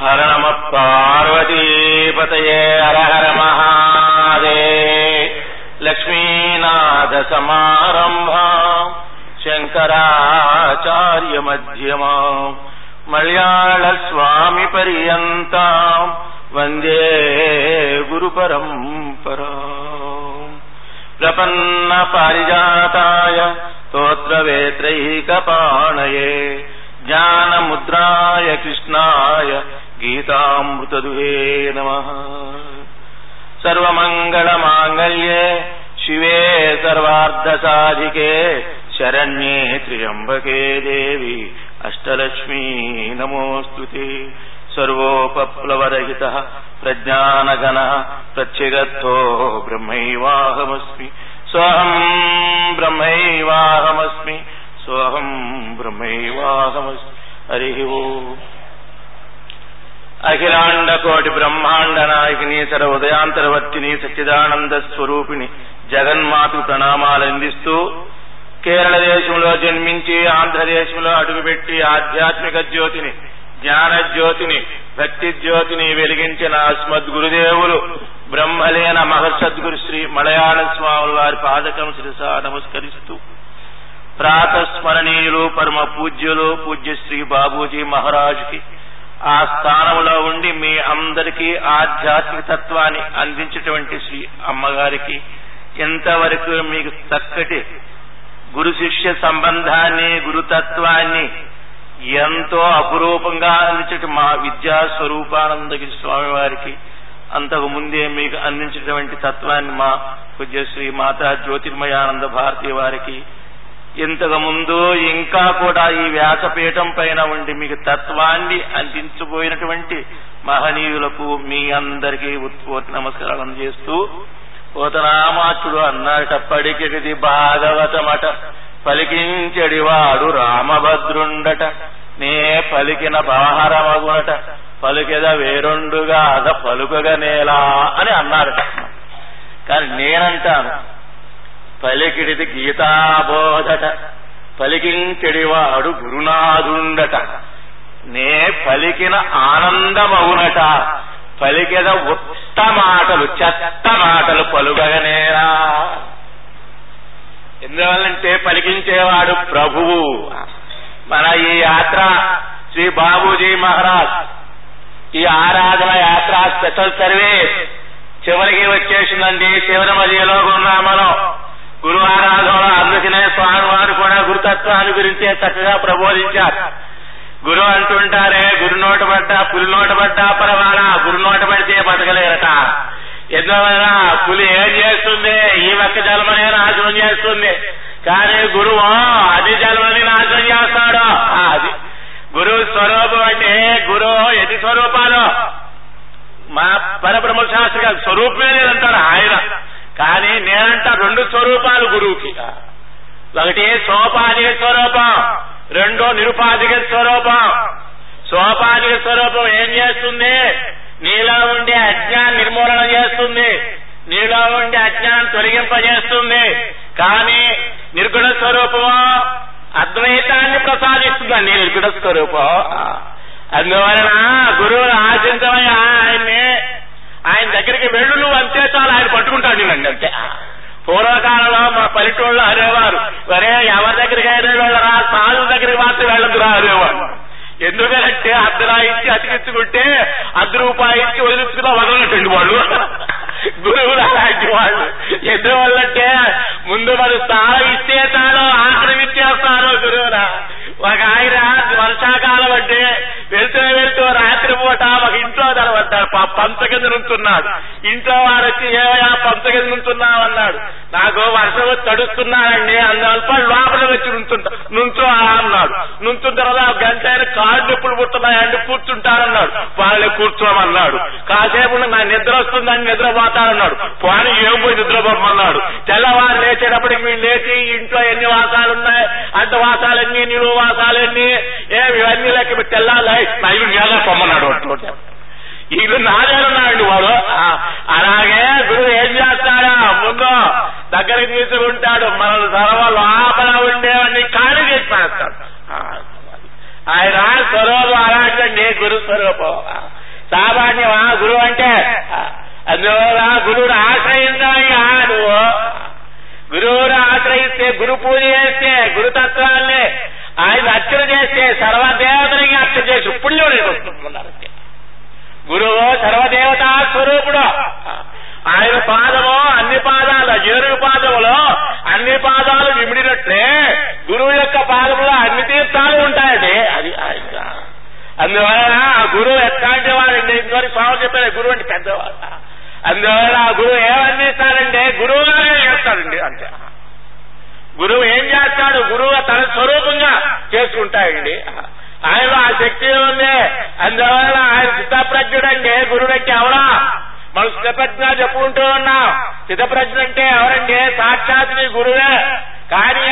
हर नमः पार्वतीपतये हर हर महादे लक्ष्मीनादसमारम्भाम् शङ्कराचार्य मध्यमाम् मळ्याळस्वामिपर्यन्ताम् वन्दे गुरुपरम् परा प्रपन्न पारिजाताय स्तोत्रवेत्रैः ज्ञानमुद्राय कृष्णाय नम नमः। सर्वमङ्गलमाङ्गल्ये शिवे सर्वार्धसाधिके शरण्ये त्र्यम्बके देवी अष्टलक्ष्मी नमोऽस्तु ते। सर्वोपप्लवरहितः प्रज्ञानघनः प्रत्यगत्थो ब्रह्मैवाहमस्मि। सोऽहम् ब्रह्मैवाहमस्मि। सोऽहम् ब्रह्मैवाहमस्मि। हरिः ओम्। అఖిలాండ కోటి బ్రహ్మాండ నాయకిని సర ఉదయాంతరవర్తిని సచ్చిదానంద స్వరూపిణి జగన్మాతకు ప్రణామాలు అందిస్తూ కేరళ దేశంలో జన్మించి ఆంధ్రదేశంలో అడుగుపెట్టి ఆధ్యాత్మిక జ్యోతిని జ్ఞాన జ్యోతిని భక్తి జ్యోతిని వెలిగించిన అస్మద్ గురుదేవులు బ్రహ్మలేన మహర్షద్గురు శ్రీ మలయాళ స్వాముల వారి పాదకం శిరస నమస్కరిస్తూ ప్రాతస్మరణీయులు పరమ పూజ్యులు పూజ్య శ్రీ బాబూజీ మహారాజుకి ఆ స్థానంలో ఉండి మీ అందరికీ ఆధ్యాత్మిక తత్వాన్ని అందించేటువంటి శ్రీ అమ్మగారికి ఎంతవరకు మీకు చక్కటి గురు శిష్య సంబంధాన్ని గురుతత్వాన్ని ఎంతో అపురూపంగా అందించట మా విద్యా స్వరూపానందగిరి స్వామి వారికి అంతకు ముందే మీకు అందించినటువంటి తత్వాన్ని మా పూజ్య శ్రీ మాతా జ్యోతిర్మయానంద భారతి వారికి ఇంతకు ముందు ఇంకా కూడా ఈ వ్యాసపీఠం పైన ఉండి మీకు తత్వాన్ని అందించబోయినటువంటి మహనీయులకు మీ అందరికీ ఉత్పోటి నమస్కారాలు అందజేస్తూ పోతనామాచుడు అన్నటప్పటికిది భాగవతమట పలికించెడివాడు రామభద్రుండట నే పలికిన బాహరమగునట పలుకెద వేరొండుగా అద పలుకగ నేలా అని అన్నారట. కానీ నేనంటాను పలికిడిది గీతాబోధట. పలికించెడివాడు గురునాథుండట. నే పలికిన ఆనందమవునట పలికిన ఉత్త మాటలు చెత్త మాటలు పలుకగనేరా. ఎందువల్లంటే పలికించేవాడు ప్రభువు. మన ఈ యాత్ర శ్రీ బాబూజీ మహారాజ్ ఈ ఆరాధన యాత్ర స్పెషల్ సర్వీస్. చివరికి వచ్చేసిందండి చివరి మధ్యలో ఉన్నాం మనం గురు ఆరాధనలో అందుకనే స్వామి వారు కూడా గురుతత్వాన్ని గురించే చక్కగా ప్రబోధించారు. గురు అంటుంటారే గురు నోట పడ్డా పులి నోట పడ్డా పరవాలా? గురు నోట పడితే బతకలేరట. ఎందువలన? పులి ఏం చేస్తుంది? ఈ ఒక్క జన్మనే నాశనం చేస్తుంది. కానీ గురువు అది జన్మని నాశనం చేస్తాడు. అది. గురువు స్వరూపం అంటే గురువు ఎది స్వరూపాలు? మా పరబ్రహ్మ శాస్త్రి గారు స్వరూపమే లేదంటారు ఆయన. కానీ నేనంట రెండు స్వరూపాలు గురువుకి. ఒకటి సోపాధిక స్వరూపం రెండో నిరుపాధిక స్వరూపం. సోపాధిక స్వరూపం ఏం చేస్తుంది? నీలో ఉండే అజ్ఞానం నిర్మూలన చేస్తుంది. నీలో ఉండే అజ్ఞానం తొలగింపజేస్తుంది. కానీ నిర్గుణ స్వరూపము అద్వైతాన్ని ప్రసాదిస్తుందండి నిర్గుణ స్వరూపం. అందువలన గురువులు ఆశించమని ఆయన్ని ఆయన దగ్గరికి వెళ్ళు నువ్వు అంతే చాలు ఆయన పట్టుకుంటాడు నేను అంతే. పూర్వకాలంలో మా పల్లెటూళ్ళు అనేవారు వరే ఎవరి దగ్గరికి అయినా వెళ్ళరా సాధు దగ్గరికి మాత్రం వెళ్ళదురా అనేవారు. ఎందుకంటే అర్ధరా ఇచ్చి అతికించుకుంటే అర్ధ రూపాయి ఇచ్చి వదిలించుకున్నా వదలనట్టండి వాళ్ళు. గురువులు అలాంటి వాళ్ళు. ఎందువల్లంటే ముందు మరి స్థానం ఇస్తే తాను ఆక్రమించేస్తారు గురువుల. ఒక ఆయన వర్షాకాలం అంటే వెళ్తూ వెళ్తూ రాత్రి పూట ఒక ఇంట్లో తనబడ్డాడు పంచ కింద నుంచున్నాడు. ఇంట్లో వాడు వచ్చి ఏమయ్యా పంచ కింద నుంచున్నావు? అన్నాడు. నాకు వర్షం వచ్చి తడుస్తున్నానండి అందువల్ల లోపల వచ్చి నుంచుంటా. నుంచో అన్నాడు. నుంచున్న తర్వాత గంట ఆయన కాళ్ళు నొప్పులు పుట్టున్నాయండి కూర్చుంటానన్నాడు. వాళ్ళని కూర్చోమన్నాడు. కాసేపు నా నిద్ర వస్తుందని నిద్రపోతానన్నాడు. పోనీ ఏం పోయి నిద్రపోమన్నాడు. తెల్లవారు లేచేటప్పటికి మీరు లేచి ఇంట్లో ఎన్ని వాసాలు ఉన్నాయి అంత వాసాలన్నీ? నిలువ వాసాలన్నీ? ఏమి ఇవన్నీ లెక్క తెల్లాలి నా ఇల్లు పొమ్మన్నాడు అంటుంటే ఇల్లు నాదేనన్నాడు వాడు. అలాగే గురువు ఏం చేస్తాడా? ముందు దగ్గరికి తీసుకుంటాడు మన సర్వ లోపల ఉండేవన్నీ ఖాళీ చేసి పారేస్తాడు ఆయన స్వరూపం అలాంటి గురు స్వరూపం. సామాన్యమా గురువు అంటే అందువల్ల గురువుని ఆశ్రయించాలి నువ్వు. గురువుని ఆశ్రయిస్తే గురు పూజ చేస్తే గురుతత్వాన్ని ఆయన అర్చన చేస్తే సర్వదేవతని అర్చన చేసి పుణ్యం నేను వస్తుందన్నారు గురువు సర్వదేవతా స్వరూపుడు. ఆయన పాదము అన్ని పాదాలు ఏనుగు పాదములో అన్ని పాదాలు విమిడినట్లే గురువు యొక్క పాదములో అన్ని తీర్థాలు ఉంటాయండి. అది ఆయన అందువలన ఆ గురువు ఎట్లాంటి వాడండి? ఇంకోటి స్వామి చెప్పారు గురువు అంటే పెద్దవాడు? అందువలన ఆ గురువు ఏమందిస్తాడంటే గురువుగానే చేస్తాడండి అంతే. గురువు ఏం చేస్తాడు? గురువు తన స్వరూపంగా చేసుకుంటాడండి. ఆయనలో ఆ శక్తి ఉంది అందువల్ల ఆయన చిత్తప్రజ్ఞుడండి. గురుడంటే ఎవరా మనం స్థితప్రజ్ఞ చెప్పుకుంటూ ఉన్నాం. స్థితప్రజ్ఞ అంటే ఎవరంటే సాక్షాత్ నీ గురువే. కానీ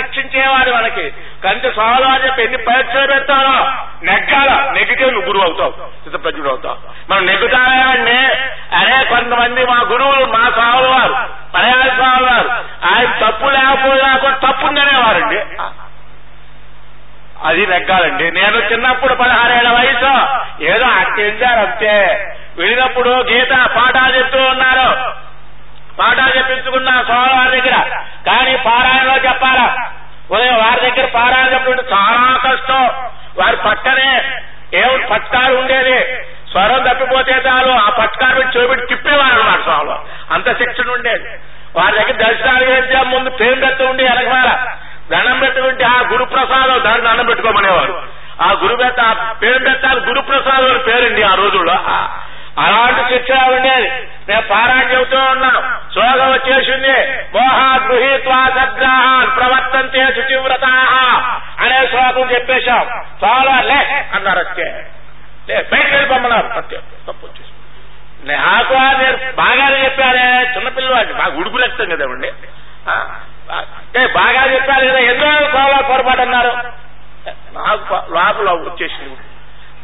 శిక్షించేవాడు మనకి. కంటి సవాలు అని చెప్పి ఎన్ని పరీక్షలు పెడతారో? నెగ్గాల. నెగ్గితే నువ్వు గురువు అవుతావు. చిత్తప్రజ్ఞుడు అవుతావు. మనం నెగ్గుతామండి అరే కొంతమంది మా గురువులు మా స్వాములు వారు పరయాల స్వాములు వారు ఆయన తప్పు లేకపోయినా కూడా తప్పుందనేవారండి అది నెగ్గాలండి. నేను చిన్నప్పుడు పదహారేళ్ళ వయసు. ఏదో అట్టెంచారు అంతే. వెళ్ళినప్పుడు గీత పాఠాలు చెప్తూ ఉన్నారు. పాఠాలు చెప్పించుకున్నా సోమవారి దగ్గర. కానీ పారాయణలో చెప్పాలా? ఉదయం వారి దగ్గర పారాయణ చెప్పుకుంటే చాలా కష్టం. వారి పక్కనే ఏం పట్టాలు ఉండేది స్వరం తప్పిపోతే చాలు ఆ పట్టాలు పెట్టి చెవిటి తిప్పేవారు అన్నమాట స్వామి. అంత శిక్షణ ఉండేది. వారి దగ్గర దర్శనాలు చేస్తే ముందు పేరు పెట్టి ఉండి వెనకమాల దండం పెట్టుకుంటే ఆ గురుప్రసాదం దాన్ని దండం పెట్టుకోమనేవారు. ఆ గురు పెద్ద పేరు పెట్టాలి గురుప్రసాదం అని పేరండి ఆ రోజుల్లో. అలాంటి శిక్ష ఉండేది నేను పారాయణ చెబుతూ ఉన్నాను. శోగం వచ్చేసింది మోహా గృహీత్వా సద్గ్రహాన్ ప్రవర్తంతే శుచివ్రత అనే శ్లోకం చెప్పేశాం. చాలా లే అన్నారు అంతే లే బయట వెళ్ళిపోమన్నారు అంతే తప్పు వచ్చేసి నాకు ఆ నేను బాగానే చెప్పారే చిన్నపిల్లవాడిని బాగా ఉడుపు కదండి బాగా చెప్పారు కదా ఎన్నో కోలా పొరపాటు అన్నారు? నాకు లోపల వచ్చేసింది.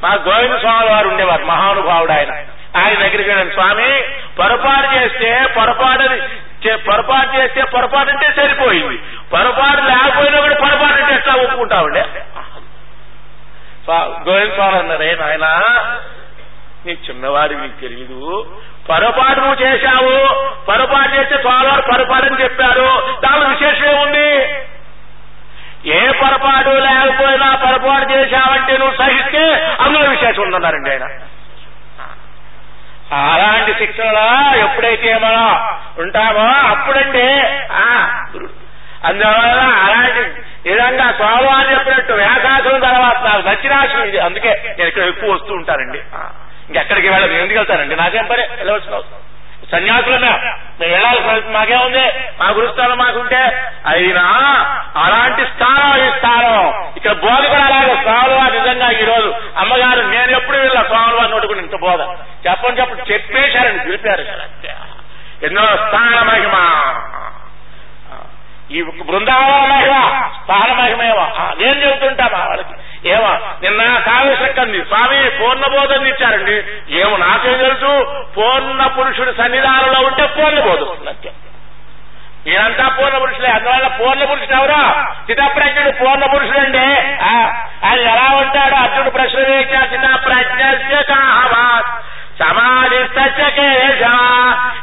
మా గోవింద స్వామి వారు ఉండేవారు మహానుభావుడు ఆయన. ఆయన దగ్గరికి వెళ్ళాను. స్వామి పొరపాటు చేస్తే పొరపాటుని పొరపాటు చేస్తే పొరపాటు అంటే సరిపోయింది. పొరపాటు లేకపోయినా కూడా పొరపాటు అంటే ఎట్లా ఒప్పుకుంటామండి? స్వా- గోవింద స్వామి అన్నారే నాయన నీ చిన్నవాడి నీకు తెలియదు పొరపాటు నువ్వు చేశావు. పొరపాటు చేస్తే స్వామివారు పొరపాటు అని చెప్పారు. దాని విశేషం ఏముంది? ఏ పొరపాటు లేకపోయినా పొరపాటు చేశావంటే నువ్వు సహిస్తే అందులో విశేషం ఉందన్నారండి ఆయన. అలాంటి శిక్షణలో ఎప్పుడైతే మనం ఉంటామో అప్పుడంటే ఆ, అందువల్ల అలాంటి విధంగా అని చెప్పినట్టు వ్యాసాసనం తర్వాత నాకు నచ్చినాశనం ఇది అందుకే నేను ఇక్కడ ఎక్కువ వస్తూ ఉంటానండి. ఇంకెక్కడికి వెళ్ళదు. ఎందుకు వెళ్తానండి నాకేం పని? వెళ్ళవలసిన అవసరం. సన్యాసులమే. మేము వెళ్ళాల్సిన మాకే ఉంది. మా గురుస్థానం మాకుంటే అయినా అలాంటి స్థానం ఈ స్థానం. ఇక్కడ బోధ కూడా అలాగే. స్వాములు వారు నిజంగా ఈ రోజు అమ్మగారు నేను ఎప్పుడు వెళ్ళా స్వాములు వారిని నోటుకుని ఇంత బోధ. చెప్పని చెప్పండి. చెప్పేశారని పిలిపారు ఎన్నో స్థాన మహిమ. ఈ బృందావన మహిమ స్థాన మహిమేమో నేను చెబుతుంటామా వాళ్ళకి ఏమో నిన్న కావ్యశక్కంది స్వామి పూర్ణ బోధం ఇచ్చారండి. ఏమో నాకేం తెలుసు? పూర్ణ పురుషుడు సన్నిధానంలో ఉంటే పూర్ణ బోధం వస్తుంది అంతే నేనంతా పూర్ణ పురుషులే. అందువల్ల పూర్ణ పురుషుడు ఎవరు? చిత్తప్రజ్ఞుడు పూర్ణ పురుషుడండి. ఆ, ఆయన ఎలా ఉంటాడో? అర్జునుడు ప్రశ్న వేశాడు చిత్తప్రజ్ఞ సమాధి సత్యకేశ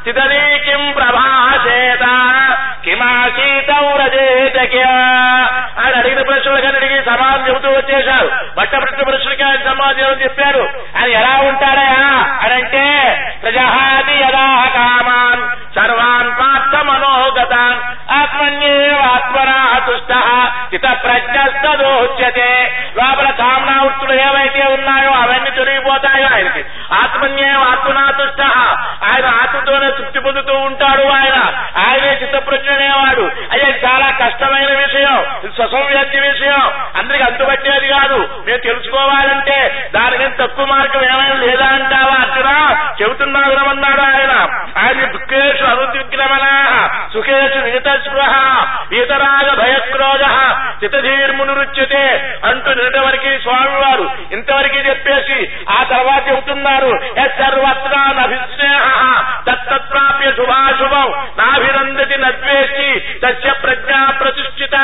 చితనీ కిం ప్రభాసేత కిమాసీతం రజేతక్య ఆయన అడిగిన ప్రశ్నలు కానీ అడిగి సమాధానం చెబుతూ వచ్చేశారు బట్టపట్టిన ప్రశ్నలకి ఆయన సమాధానం చెప్పారు ఆయన ఎలా ఉంటాడయా అని అంటే ప్రజహాది యదా కామాన్ సర్వాన్ పార్థ మనోగతాన్ ఆత్మన్యేవాత్మనా తుష్ట చిత ప్రజ్ఞస్తదోచ్యతే లోపల కామనావృత్తులు ఏవైతే ఉన్నాయో అవన్నీ తొలగిపోతాయో ఆయనకి ఆత్మన్యేవాత్మనా తుష్ట ఆయన ఆత్మతోనే తృప్తి పొందుతూ ఉంటాడు ఆయన ఆయనే చిత్తప్రజ్ఞనేవాడు అయ్యే చాలా కష్టమైన విషయం ఇది సుసంవ్యాప్తి విషయం అందరికి అంతుపట్టేది కాదు మేము తెలుసుకోవాలంటే దానికి తక్కువ మార్గం ఏమైనా లేదా అంటావా అర్జున చెబుతున్నా వినమన్నాడు ఆయన ఆయన దుఃఖేషు అనుద్విగ్నమన సుఖేషు నిహిత స్పృహ వీతరాగ భయక్రోధ చితధీర్మునురుచ్యతే అంటూ నిన్నటి వరకు స్వామివారు ఇంతవరకు చెప్పేసి ఆ తర్వాత చెబుతున్నారు "యత్ సర్వత్రా నభిస్నేహ తత్తత్ప్రాప్య శుభాశుభం నాభినందతి నద్వేష్టి తస్య ప్రజ్ఞా ప్రతిష్ఠిత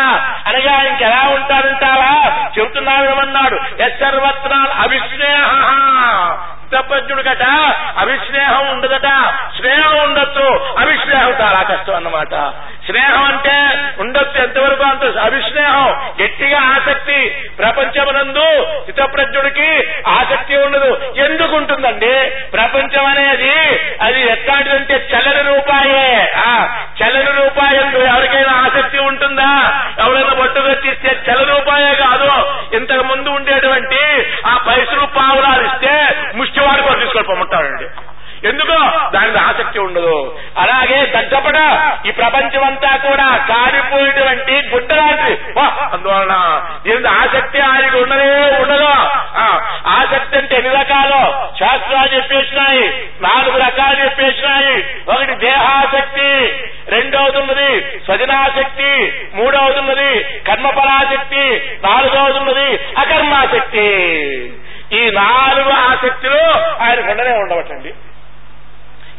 అనగా ఇంకెలా ఉంటాడంటావా చెబుతున్నా వినమన్నాడు "యత్ సర్వత్రా అవిస్నేహ తప్ప స్థితప్రజ్ఞుడికట అవిస్నేహం ఉండదట స్నేహం ఉండొచ్చు అవిస్నేహం చాలా కష్టం అన్నమాట స్నేహం అంటే ఉండొచ్చు ఎంతవరకు అంత అవిస్నేహం గట్టిగా ఆసక్తి ప్రపంచమునందు హితప్రజ్ఞుడికి ఆసక్తి ఉండదు. ఎందుకు ఉంటుందండి? ప్రపంచం అనేది అది ఎట్లాంటిదంటే చల్లని రూపాయే. ఆ చల్లని రూపాయంలో ఎవరికైనా ఆసక్తి ఉంటుందా? ఎవరైనా తీస్తే చల రూపాయే కాదు. ఇంతకు ముందు ఉండేటువంటి ఆ పైసలు పావులాలు ఇస్తే ముష్టివాడు కూడా తీసుకొని పొమ్మంటాడండి ఎందుకో? దాని ఆసక్తి ఉండదు. అలాగే దగ్గపడ ఈ ప్రపంచం అంతా కూడా కారిపోయినటువంటి గుడ్డ అందువలన దీని ఆసక్తి ఆయనకు ఉండదే. ఉండదు ఆసక్తి అంటే ఎన్ని రకాలు? శాస్త్రాలు చెప్పేసినాయి. నాలుగు రకాలు చెప్పేసినాయి. ఒకటి దేహాసక్తి రెండవది ఉన్నది స్వజనాసక్తి మూడవది ఉన్నది కర్మఫలాసక్తి నాలుగవది ఉన్నది అకర్మాసక్తి. ఈ నాలుగు ఆసక్తులు ఆయనకు ఉండనే ఉండవటండి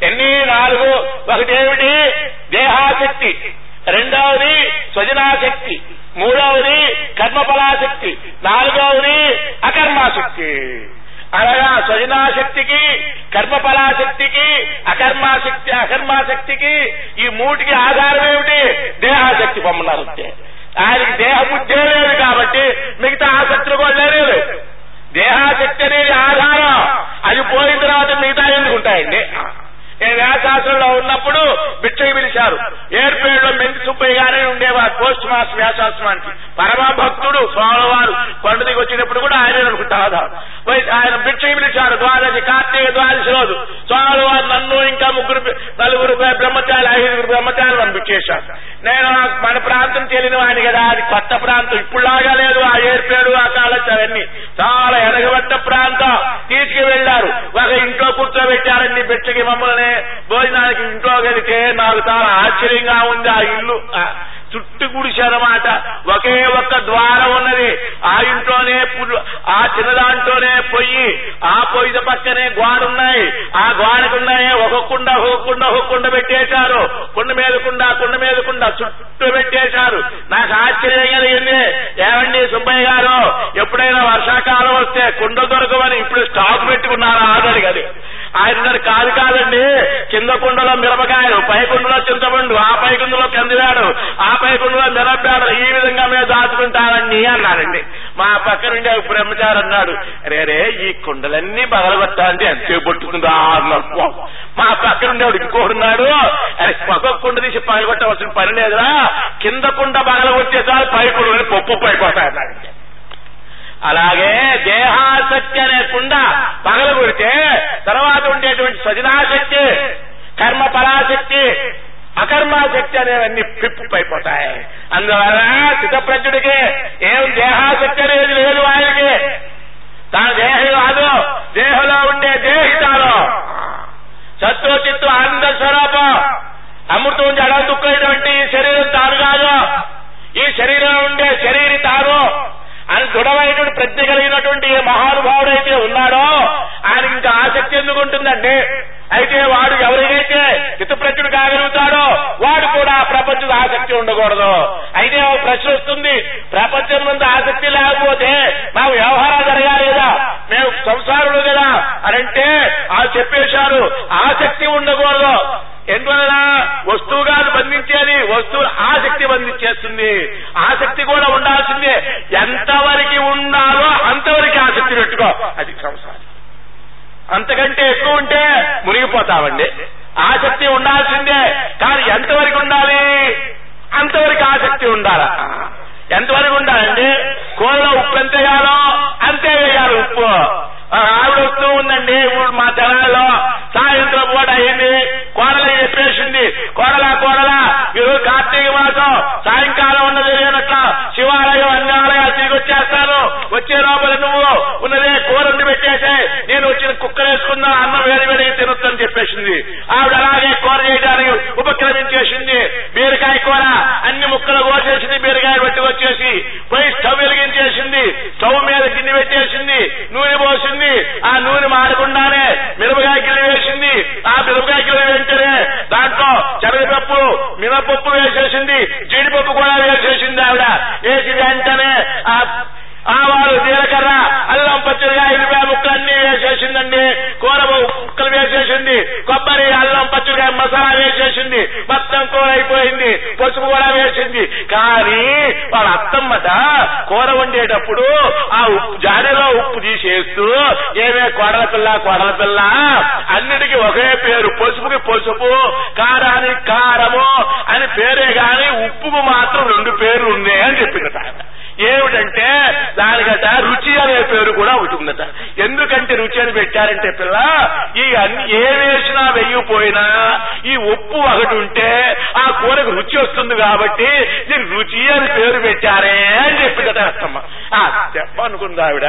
ఎన్ని? నాలుగు. ఒకటి ఏమిటి దేహాసక్తి రెండవది స్వజనాశక్తి. మూడవది కర్మఫలాశక్తి. నాలుగవది అకర్మాశక్తి. అనగా స్వజనాశక్తికి కర్మఫలాశక్తికి అకర్మాశక్తి అకర్మాశక్తికి ఈ మూటికి ఆధారం ఏమిటి దేహాశక్తి పొమ్మన్నారు ఆయనకి దేహబుద్ధే లేదు కాబట్టి మిగతా ఆసక్తులు కూడా లేదు దేహాశక్తి అనేది ఆధారం. అది పోయిన తర్వాత మిగతా ఎందుకు ఉంటాయండి? భిక్షకి పిలిచారు ఏర్పేడులో మెంతి సుబ్బయ్య గారే ఉండేవారు. పోస్ట్ మాస్ వ్యాసాశ్రమానికి. పరమ భక్తుడు స్వామివారు కొండ దిగి వచ్చినప్పుడు కూడా ఆయన అనుకుంటా పోయి ఆయన భిక్షకి పిలిచారు ద్వాదశి కార్తీక ద్వాదశి రోజు. చాలు నన్ను ఇంకా ముగ్గురు నలుగురు బ్రహ్మచారి ఐదుగురు బ్రహ్మచారి పంపించేశారు. నేను మన ప్రాంతం తెలియని వాడిని కదా అది కొత్త ప్రాంతం. ఇప్పుడులాగా లేదు ఆ ఏర్పేడు ఆ కాలేజ్ అవన్నీ. చాలా ఎడగబడ్డ ప్రాంతం. తీసుకువెళ్ళారు ఒక ఇంట్లో కూర్చోబెట్టారండి బిడ్డకి మమ్మల్ని భోజనానికి ఇంట్లో వెళితే నాకు చాలా ఆశ్చర్యంగా ఉంది ఆ ఇల్లు. చుట్టు గుడిసెనమాట ఒకే ఒక్క ద్వారం ఉన్నది. ఆ ఇంట్లోనే పుల్- ఆ చిన్నదాంట్లోనే పొయ్యి ఆ పొయ్యి పక్కనే గోడున్నాయి. ఆ గోడకున్నాయే ఒక కుండ ఒక కుండ ఒక కుండ పెట్టేశారు. కుండ మీద కుండ కుండ మీద కుండ చుట్టూ పెట్టేశారు. నాకు ఆశ్చర్యం కలిగింది. ఏమండి సుబ్బయ్య గారు ఎప్పుడైనా వర్షాకాలం వస్తే కుండ దొరకమని ఇప్పుడు స్టాక్ పెట్టుకున్నారా ఆదడి ఆయన కాదు కాదండి. కింద కుండలో మిరపకాయలు పై కుండలో చింతపండు ఆ పై కుండలో కందివాడు ఆ పై కుండలో మిరపాడు ఈ విధంగా మేము దాచుకుంటారండి అన్నారండి. మా పక్క నుండి బ్రహ్మచారి అన్నాడు రే రే ఈ కుండలన్నీ పగలగొట్టాలంటే ఎంతసేపు పట్టుకుందా మా పక్క నుండి ఆవిడ ఇంకోడున్నాడు అరే ఒక్కొక్క కుండ తీసి పగలగొట్టవలసిన పని లేదురా. కింద కుండ బగలగొట్టేసారి పై కుండలు పప్పు పైపోతాయి అలాగే దేహాసక్తి అనే కుండ తర్వాత సజనాశక్తి కర్మ పరాశక్తి అకర్మాశక్తి అనేవన్నీ పిప్పు అయిపోతాయి అందువల్ల చిత్తప్రజ్ఞుడికి ఏం దేహాశక్తి అనేది లేదు ఆయనకి. తన దేహం కాదు దేహంలో ఉండే దేహితాలు. సత్వ చిత్తు ఆనంద స్వరూపం. అమృతం జడ దుఃఖమైనటువంటి ఈ శరీరం తాను కాదు. ఈ శరీరంలో ఉండే శరీరి తాను అని దృఢమైనటువంటి ప్రజ్ఞ కలిగినటువంటి ఏ మహానుభావుడైతే ఉన్నాడో ఆయనకి ఇంకా ఆసక్తి ఎందుకు ఉంటుందండి అయితే వాడు ఎవరికైతే చిత్తప్రజ్ఞుడు కాగలుగుతాడో వాడు కూడా ప్రపంచం ఆసక్తి ఉండకూడదు. అయితే ఒక ప్రశ్న వస్తుంది ప్రపంచం ముందు ఆసక్తి లేకపోతే మాకు వ్యవహారాలు జరగాలేదా మేము సంసారులు కదా అని అంటే ఆ చెప్పేశారు ఆసక్తి ఉండకూడదు. ఎందువలన వస్తువుగా బంధించేది? వస్తువు ఆసక్తి బంధించేస్తుంది. ఆసక్తి కూడా ఉండాల్సిందే. ఎంతవరకు ఉండాలో అంతవరకు ఆసక్తి పెట్టుకో. అది సంసారం. అంతకంటే ఎక్కువ ఉంటే మునిగిపోతామండి ఆసక్తి ఉండాల్సిందే. కానీ ఎంతవరకు ఉండాలి? అంతవరకు ఆసక్తి ఉండాలా. ఎంతవరకు ఉండాలండి? కూరలో ఉప్పు ఎంత వేయాలో అంతే వేయాలి ఉప్పు. ఆ ఆవిడ వస్తూ ఉందండి మా తెనాల్లో సాయంత్రం పూట అయింది కోడలు చెప్పేసింది కోడలా కోడలా మీరు కార్తీక మాసం సాయంకాలం ఉన్నది లేనట్ల శివాలయం అన్ని ఆలయాలు తిరిగి వచ్చేస్తాను వచ్చే లోపల నువ్వు ఉన్నదే కూరండి పెట్టేసే నేను వచ్చిన కుక్కర్ వేసుకున్నా అన్నం వేడి వేడి తినొద్దని చెప్పేసింది. ఆవిడ అలాగే కూర చేయడానికి ఉపక్రమించేసింది. బీరకాయ కూర అన్ని ముక్కలు కోసేసింది బీరకాయ పట్టుకొచ్చేసి పోయి స్టవ్ వెలిగించేసింది స్టవ్ మీద గిన్నె పెట్టేసింది నూనె పోసింది ఆ నూనె మాడకుండానే మిరపకాయ గిన్నె వేసింది ఆ మిరపకాయ గిన్నె వెంటనే దాంట్లో శనగపప్పు మినపప్పు వేసేసింది జీడిపప్పు కూడా వేసేసింది ఆవిడ వేసి వెంటనే ఆ ఆవాలు జీలకర్ర అల్లం పచ్చడిగా ఎల్లిపాయ ముక్క అన్ని వేసేసిందండి కూర వేసేసింది కొబ్బరి అల్లం పచ్చిమిరకాయ మసాలా వేసేసింది మొత్తం కూర అయిపోయింది పసుపు కూడా వేసింది కానీ వాళ్ళ అత్తమ్మట కూర వండేటప్పుడు ఆ ఉప్పు జాడీలో ఉప్పు తీసేస్తూ ఏమే కొడల పిల్ల కొడల పిల్ల అన్నిటికీ ఒకే పేరు పసుపుకి పసుపు కారానికి కారము అని పేరే గాని ఉప్పుకు మాత్రం రెండు పేర్లు ఉన్నాయి అని చెప్పిందట ఆయన. ఏమిటంటే దానికట రుచి అనే పేరు కూడా ఒకటి ఉందట ఎందుకంటే రుచి అని పెట్టారంటే పిల్ల ఈ అన్ని ఏ వేసినా వెయ్యిపోయినా ఈ ఉప్పు ఒకటి ఉంటే ఆ కూరకు రుచి వస్తుంది కాబట్టి దీనికి రుచి అని పేరు పెట్టారే అని చెప్పిందట అత్తమ్మ ఆ చెప్పనుకుంది ఆవిడ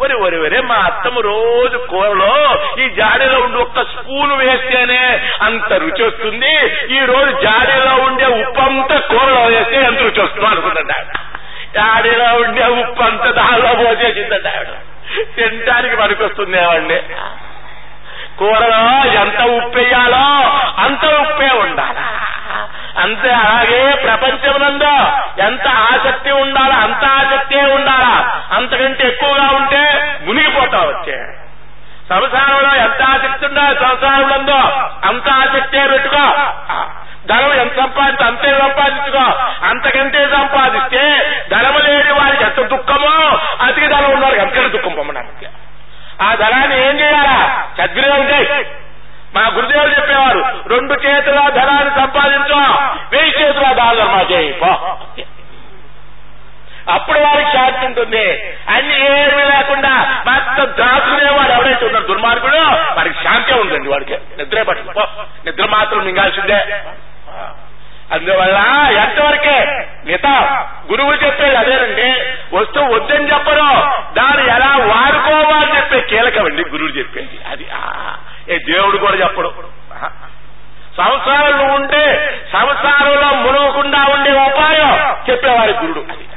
ఒరి ఒరి ఒరే మా అత్తమ్మ రోజు కూరలో ఈ జాడీలో ఉండి ఒక్క స్పూన్ వేస్తేనే అంత రుచి వస్తుంది ఈ రోజు జాడీలో ఉండే ఉప్పు అంతా కూరలో వేస్తే ఎంత రుచి అనుకుందండి ఆవిడ జాడీలో ఉండే ఉప్పు అంతా దానిలో పోసేసిందండి ఆవిడ తినడానికి పనికొస్తుంది ఏమండి కూరలో ఎంత ఉప్పు వేయాలో అంత ఉప్పే ఉండాలా. అంతే అలాగే ప్రపంచమునందు ఎంత ఆసక్తి ఉండాలో అంత ఆసక్తే ఉండాలా? అంతకంటే ఎక్కువగా ఉంటే మునిగిపోతా వచ్చే. సంసారంలో ఎంత ఆసక్తి ఉండాలి సంసారంలో అంత ఆసక్తే పెట్టుకో. ధనం ఎంత సంపాదిస్తే అంతే సంపాదించుకో. అంతకంటే సంపాదిస్తే ధనము లేని వారికి ఎంత దుఃఖమో అతికి ధనం ఉన్నవారికి అంతకంటే దుఃఖం పొమ్మడానికి ఆ ధనాన్ని ఏం చేయాలా? సద్వినియోగం చేయి. మా గురుదేవులు చెప్పేవారు రెండు చేతుల ధనాన్ని సంపాదించో వెయ్యి చేతుల దానం చేయి పో. అప్పుడు వారికి శాంతి ఉంటుంది. అన్ని ఏమీ లేకుండా మొత్తం దాచుకునేవాడు ఎవరైతే ఉన్నారు దుర్మార్గుడు వాడికి శాంతి ఉందండి వాడికి. నిద్రే పట్టు నిద్ర మాత్రం మింగాల్సిందే. అందువల్ల ఎంతవరకే? మిత గురువు చెప్పేది అదేనండి. వస్తువు వద్దని చెప్పరు. దాన్ని ఎలా వాడుకోవాలని చెప్పే కీలకమండి గురువు చెప్పేది. అది ఏ దేవుడు కూడా చెప్పడు. సంసారంలో ఉంటే సంసారంలో మునగకుండా ఉండే ఉపాయం చెప్పేవారి గురుడు. అది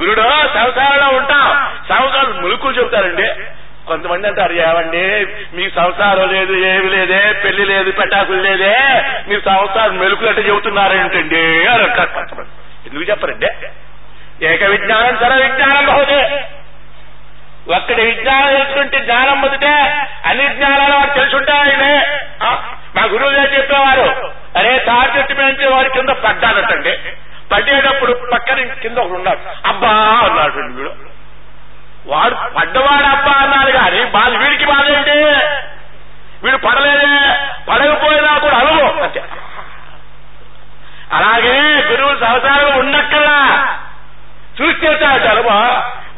గురుడు సంసారంలో ఉంటాం. సంసారం ములుకులు చెబుతారండి. కొంతమంది అంటారు ఏమండి మీ సంసారం లేదు ఏమి లేదే పెళ్ళి లేదు పెటాకులు లేదే మీ సంసారం మెలుకులంటే చెబుతున్నారేంటండి? అని అంటారు కొంతమంది. ఎందుకు చెప్పరండి? ఏక విజ్ఞానం సర విజ్ఞానం బహుదే. ఒక్కడి విజ్ఞానం తెలుసుకుంటే జ్ఞానం పొందితే అన్ని జ్ఞానాలు వాడు తెలుసుంటాయనే మా గురువు గారు చెప్పేవారు అరే తాటి చెట్టు మీద వారి కింద పడ్డానటండి పడ్డేటప్పుడు పక్కన కింద ఒకడు ఉన్నాడు. అబ్బా అన్నాడు వీడు. వాడు పడ్డవాడబ్బా అన్నాడు కానీ బాధ వీడికి బాధ ఏంటి? వీడు పడలేదే. పడకపోయినా కూడా అనుభవం అంతే. అలాగే గురువు సంసారం ఉండక్కల్లా చూస్తే చాలు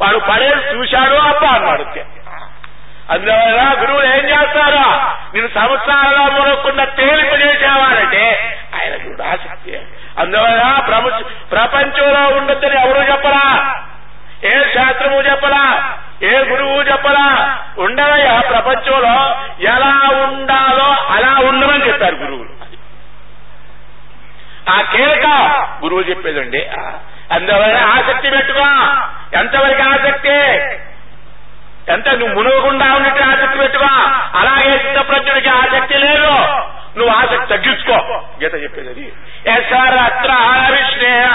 వాడు పడేది చూశాడు అబ్బా అన్నాడు. అందువల్ల గురువులు ఏం చేస్తారు? నేను సంవత్సరాల్లో మునకుండా తేలిపజేసేవాడంటే ఆయన చూడు ఆసక్తి. అందువల్ల ప్రపంచ ప్రపంచంలో ఉండొద్దని ఎవరు చెప్పరా? ఏ శాస్త్రము చెప్పలా? ఏ గురువు చెప్పలా? ఉండవయ్యా ప్రపంచంలో ఎలా ఉండాలో అలా ఉండమని చెప్పారు గురువులు. ఆ కీలక గురువు చెప్పేదండి. అందువల్ల ఆసక్తి పెట్టుకో. ఎంతవరకు ఆసక్తి? ఎంత నువ్వు మునగకుండా ఉన్నట్టు ఆసక్తి పెట్టుకో. అలాగే చిత్తప్రజ్ఞుడికి ఆసక్తి లేదు. నువ్వు ఆసక్తి తగ్గించుకో. గీత చెప్పేది. అది యశరత్ర విష్ణేయ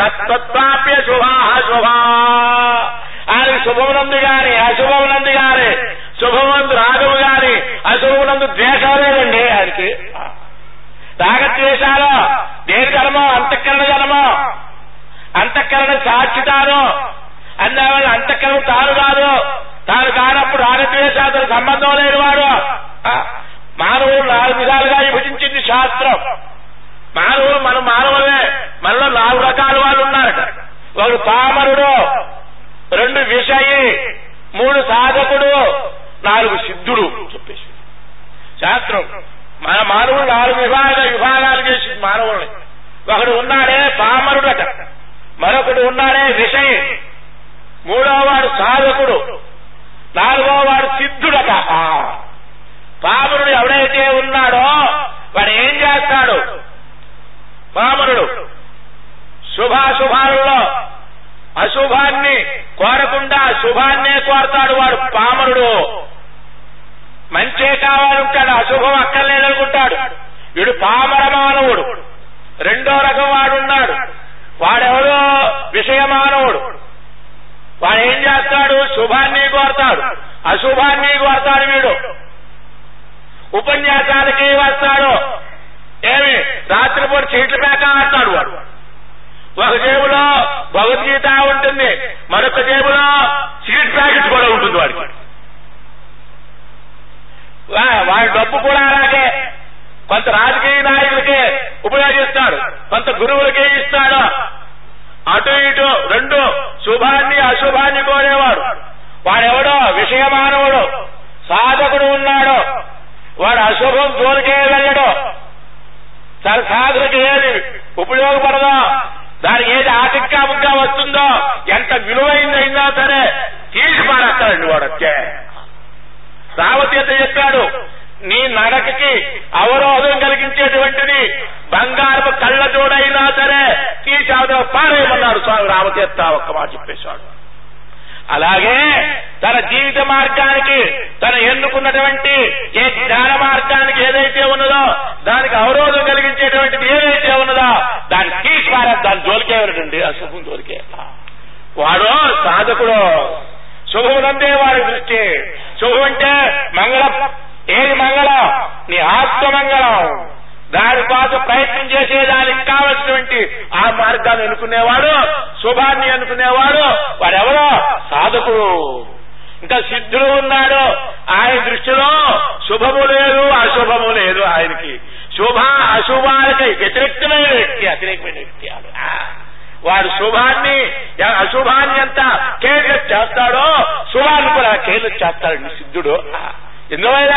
తత్వాప్య శుభా. శుభా ఆయన శుభమునందు గాని అశుభమునందు గాని శుభమునందు రాగము గాని అశుభమునందు ద్వేషం లేదండి ఆయనకి రాగద్వేషాలు దేని జన్మం అంతఃకరణ జన్మం అంతఃకరణ సాక్షితాను అందువల్ల అంతఃకరణ తాను కాదు. తాను కానప్పుడు రాగద్వేషాలతో సంబంధం లేనివాడు. ఆ, మానవులు నాలుగు విధాలుగా విభజించింది శాస్త్రం. మానవులు మన మానవులే. మనలో నాలుగు రకాల వాళ్ళు ఉన్నారట ఒకడు పామరుడు రెండు విషయి మూడు సాధకుడు నాలుగు సిద్ధుడు చెప్పేసి. శాస్త్రం. మన మానవులు నాలుగు విభాగ విభాగాలు చేసింది మానవుల్ని. ఒకడు ఉన్నాడే పామరుడట. మరొకడు ఉన్నాడే విషయి. మూడో వాడు సాధకుడు. నాలుగో వాడు సిద్ధుడట పామరుడు ఎవడైతే ఉన్నాడో వాడు ఏం చేస్తాడు? పామరుడు శుభాశుభాలలో అశుభాన్ని కోరకుండా శుభాన్నే కోరతాడు వాడు పామరుడు మంచే కావాలంటాడు అశుభం అక్కర్లేదనుకుంటాడు వీడు పామర మానవుడు రెండో రకం వాడున్నాడు. వాడెవడో విషయ మానవుడు వాడు ఏం చేస్తాడు? శుభాన్ని కోరతాడు. అశుభాన్ని కోరతాడు వీడు. ఉపన్యాసాలకి వస్తాడు? ఏమి? రాత్రిపూట చీట్ల పేక ఆడతాడు వాడు. ఒక జేబులో భగవద్గీత ఉంటుంది మరొక జేబులో సీట్ ప్యాకెట్ కూడా ఉంటుంది వాడికి. వాడి డబ్బు కూడా అలాగే కొంత రాజకీయ నాయకులకి ఉపయోగిస్తాడు కొంత గురువులకి ఇస్తాడు. అటు ఇటు రెండు శుభాన్ని అశుభాన్ని కోరేవాడు. వాడెవడో? విషయమానవుడు సాధకుడు ఉన్నాడు. వాడు అశుభం జోలికే వెళ్ళడం. తన సాధనకి ఏది ఉపయోగపడదో? దానికి ఏది ఆటంకాముగా వస్తుందో ఎంత విలువైందైందో సరే తీసి పారేస్తాడండి వాడు వచ్చే రావతీత చెప్పాడు నీ నడకకి అవరోధం కలిగించేటువంటిది బంగారపు కళ్ళ జోడైనా సరే తీసి అవతల పారేయమన్నాడు స్వామి రామతీర్థ ఒక్క మాట చెప్పేశాడు. అలాగే తన జీవిత మార్గానికి తను ఎన్నుకున్నటువంటి ఏ జ్ఞాన మార్గానికి ఏదైతే ఉన్నదో దానికి అవరోధం కలిగించేటువంటిది ఏదైతే ఉన్నదో దాన్ని తీసి పారే దాని జోలికే వెళ్ళండి శుభం జోలికే. వాడు సాధకుడు. శుభములందే వారి దృష్టి. శుభం అంటే మంగళం. ఏది మంగళం? నీ ఆత్మ మంగళం. దానికోసం ప్రయత్నం చేసేదానికి కావలసినటువంటి ఆ మార్గాన్ని ఎన్నుకునేవాడు శుభాన్ని ఎన్నుకునేవాడు వాడెవరో సాధకుడు. ఇంకా సిద్ధుడు ఉన్నాడు. ఆయన దృష్టిలో శుభము లేదు అశుభము లేదు ఆయనకి. శుభ అశుభాలకి వ్యతిరేకమైన వ్యక్తి అతిరేకమైన వ్యక్తి వాడు శుభాన్ని అశుభాన్ని ఎంత కేర్లు చేస్తాడో శుభాన్ని కూడా కేర్లు చేస్తాడండి సిద్ధుడు. ఎందువల్ల?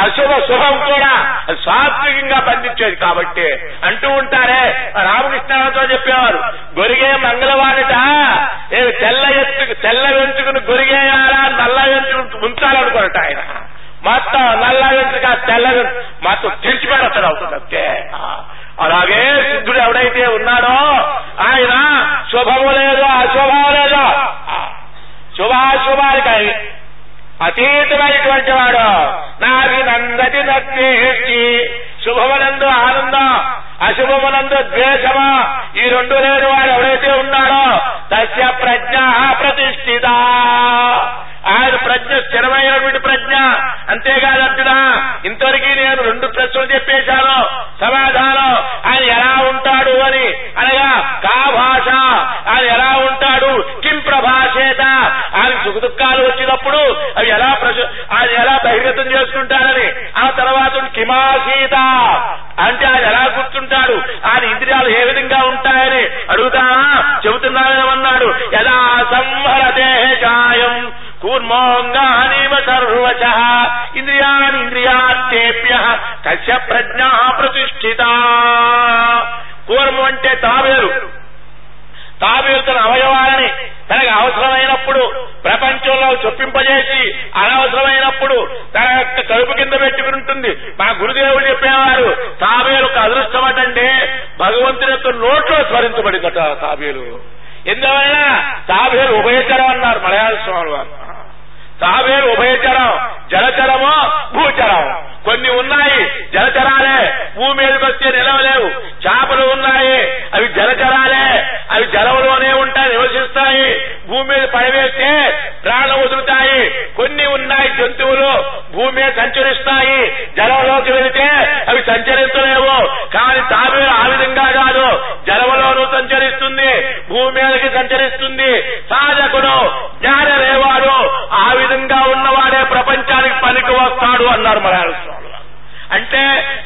అశుభ శుభం కూడా అది సాత్వికంగా బంధించేది కాబట్టి అంటూ ఉంటారే. రామకృష్ణతో చెప్పేవారు గొరిగే మంగళవాడిట ఏ తెల్ల ఎత్తుకు తెల్ల వెంచుకుని గొరిగేయాలా నల్ల వెంచుకుని ఉంచాలనుకోరట ఆయన. మొత్తం నల్ల వెంట్రుక తెల్ల మొత్తం తెరిచిపెడతాడు అవుతుంది అంతే. అలాగే సిద్ధుడు ఎవడైతే ఉన్నాడో ఆయన శుభము లేదు అశుభం లేదు. ఆ, శుభాశుభాలకి అతీతమైనటువంటి వాడు. کے کی పూర్వం అంటే తావేరు తాబేలు తన అవయవాలని తనకు అవసరమైనప్పుడు ప్రపంచంలో చొప్పింపజేసి అనవసరమైనప్పుడు తన యొక్క కడుపు కింద పెట్టుకుంటుంది మా గురుదేవుడు చెప్పేవారు తాబేలు ఒక అదృష్టం అటంటే భగవంతుని యొక్క నోట్లో స్మరించబడిందట తాబేలు. ఎందువలన? తాబేలు ఉభయచరం అన్నారు మలయాళ స్వామి వారు. తాబేలు ఉభయచరం జలచరము భూచరం. కొన్ని ఉన్నాయి జలచరాలే. భూమి మీదకి వస్తే నిలవలేవు. చేపలు ఉన్నాయి అవి జలచరాలే. అవి జలంలోనే ఉంటాయి నివసిస్తాయి. భూమి మీద పడవేస్తే ప్రాణం వదులుతాయి. కొన్ని ఉన్నాయి జంతువులు భూమి మీద సంచరిస్తాయి. జలంలోకి వెళితే అవి సంచరించలేవు. కానీ తాబేలు ఆ విధంగా కాదు. జలంలోనూ సంచరిస్తుంది భూమి మీదకి సంచరిస్తుంది. సాధకుడు జ్ఞానరేవాడు ఆ విధంగా ప్రపంచానికి పనికి వస్తాడు అన్నారు మలయాళ స్వామి అంటే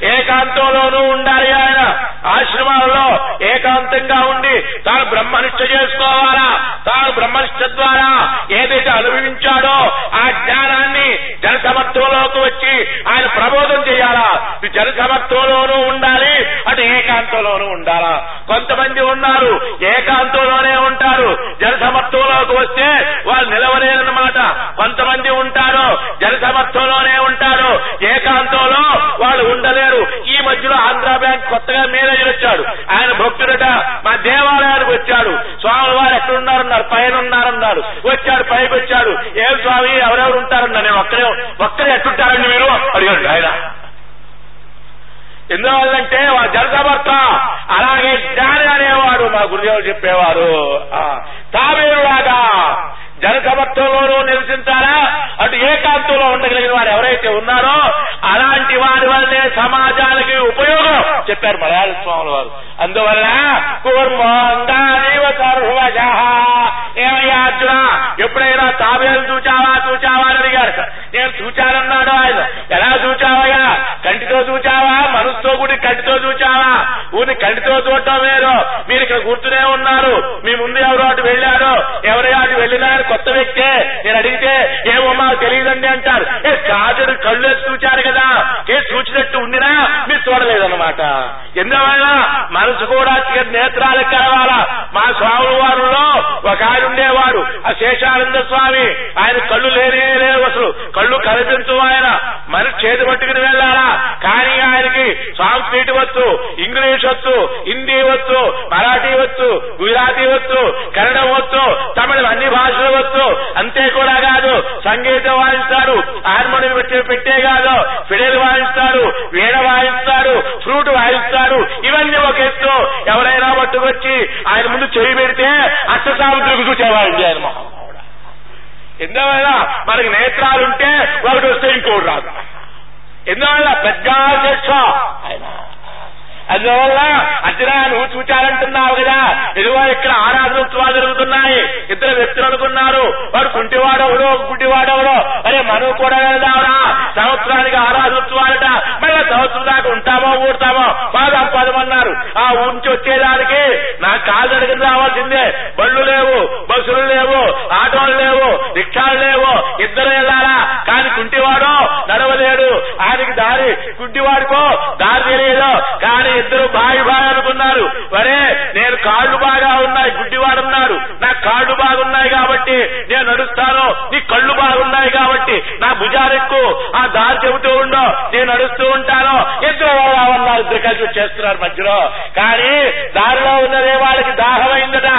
ఏకాంతంలోనూ ఉండాలి ఆయన. ఆశ్రమాలలో ఏకాంతంగా ఉండి తాను బ్రహ్మనిష్ట చేసుకోవాలా? తాను బ్రహ్మనిష్ట ద్వారా ఏదైతే అనుభవించాడో ఆ జ్ఞానాన్ని జన సమత్వంలోకి వచ్చి ఆయన ప్రబోధం చేయాలా? ఈ జన ఉండాలి అటు ఏకాంతంలోనూ ఉండాలా? కొంతమంది ఉన్నారు ఏకాంతంలోనే ఉంటారు. జనసమర్త్వంలోకి వస్తే వాళ్ళు నిలవలేరన్నమాట. కొంతమంది ఉంటారు జనసమర్త్వంలోనే ఉంటారు. ఏకాంతంలో వాళ్ళు ఉండలేరు ఈ మధ్యలో ఆంధ్ర బ్యాంక్ కొత్తగా మేనేజర్ వచ్చాడు ఆయన భక్తుడట మా దేవాలయానికి వచ్చాడు స్వామి వారు ఎక్కడ ఉన్నారన్నారు పైన ఉన్నారన్నారు వచ్చాడు పైకి వచ్చాడు ఏం స్వామి ఎవరెవరు ఉంటారండి నేను ఒక్కరే ఒక్కరే ఎట్టుంటారండి మీరు? అడిగాడు ఆయన. ఎందువల్లంటే వా జలసమర్థ అలాగే జ్ఞాని అనేవాడు మా గురుదేవుడు చెప్పేవారు. ఆ, నివసించాలా అటు ఏకాంతంలో ఉండగలిగిన వారు ఎవరైతే ఉన్నారో అలాంటి వారి వల్లే సమాజానికి ఉపయోగం చెప్పారు మలయాళ స్వాముల వారు. అందువల్ల ఏమయ్యా అర్జున? ఎప్పుడైనా తాబేలు చూచావా? చూచావా అని అడిగారు నేను చూచానన్నాడు ఆయన. ఎలా చూచావయ్యా? కంటితో చూచావా? మనసుతో కూడి కంటితో చూచావా? ఊరిని కంటితో చూడటం వేరు. మీరు ఇక్కడ కూర్చునే ఉన్నారు. మీ ముందు ఎవరు అటు వెళ్ళారు. ఎవరో అటు వెళ్ళినారు కొత్త వ్యక్తే. నేను అడిగితే ఏమో మాకు తెలియదండి అంటారు. ఏ కాజుడు కళ్ళు చూచారు కదా. చూచినట్టు ఉండినా మీరు చూడలేదన్నమాట. ఎందువల్ల మనసు కూడా నేత్రాలకు కలవాల? మా స్వామి వారిలో ఒక ఆయన ఉండేవాడు ఆ శేషానంద స్వామి. ఆయన కళ్ళు లేనే లేవు అసలు. కళ్ళు కనిపించు ఆయన. మనిషి చేతి పట్టుకుని వెళ్ళాలా? కానీ ఆయనకి సాంస్క్రిట్ వచ్చు ఇంగ్లీష్ వచ్చు హిందీ వచ్చు మరాఠీ వచ్చు గుజరాతీ వచ్చు కన్నడం వచ్చు తమిళం అన్ని భాషలు వచ్చు. అంతే కూడా కాదు సంగీతం వాయిస్తాడు హార్మోనియం పెట్టే పెట్టే కాదు ఫిడేల్ వాయిస్తారు వీణ వాయిస్తారు ఫ్రూట్ వాయిస్తారు ఇవన్నీ ఒక ఎత్తు. ఎవరైనా పట్టుకొచ్చి ఆయన ముందు చేయి పెడితే అష్ట చూసేవాడండి ఆయన మహానుభావుడు. ఎందువల్ల? మనకి నేత్రాలుంటే ఒకటి వస్తే ఇంకోటి రాదు. ఎందువల్ల? పెద్ద అధ్యక్ష ఆయన అందువల్ల అర్జున నువ్వు చూచారంటున్నావు కదా. ఇదిగో ఇక్కడ ఆరాధన ఉత్సవాలు జరుగుతున్నాయి. ఇద్దరు వ్యక్తులు అనుకున్నారు. వాడు కుంటివాడెవడో గుడ్డివాడెవడో అరే మనం కూడా వెళ్దామరా సంవత్సరానికి ఆరాధన ఉత్సవాలట. మళ్ళీ సంవత్సరం దాకా ఉంటామో ఊడతామో బాగా పదమన్నారు ఆ ఊరి నుంచి వచ్చేదానికి నా కాలు అడిగిన రావాల్సిందే. బళ్ళు లేవు బస్సులు లేవు ఆటోలు లేవు రిక్షాలు లేవు. ఇద్దరు వెళ్ళాలా? కానీ కుంటివాడు లేడు ఆయనకి దారి కుంటివాడికో దారి తెలియదు. కానీ ఇద్దరు బాయి బాగా అనుకున్నారు. వరే నేను కాళ్ళు బాగా ఉన్నాయి గుడ్డివాడున్నాడు. నా కాళ్ళు బాగున్నాయి కాబట్టి నేను నడుస్తాను నీ కళ్ళు బాగున్నాయి కాబట్టి నా భుజారెక్కు ఆ దారి చెబుతూ ఉండో నేను నడుస్తూ ఉంటాను. ఇద్దరు ఉన్నారు ఇద్దరు కలిసి చేస్తున్నారు మధ్యలో. కానీ దారిలో ఉన్నదే వాళ్ళకి దాహమైందట.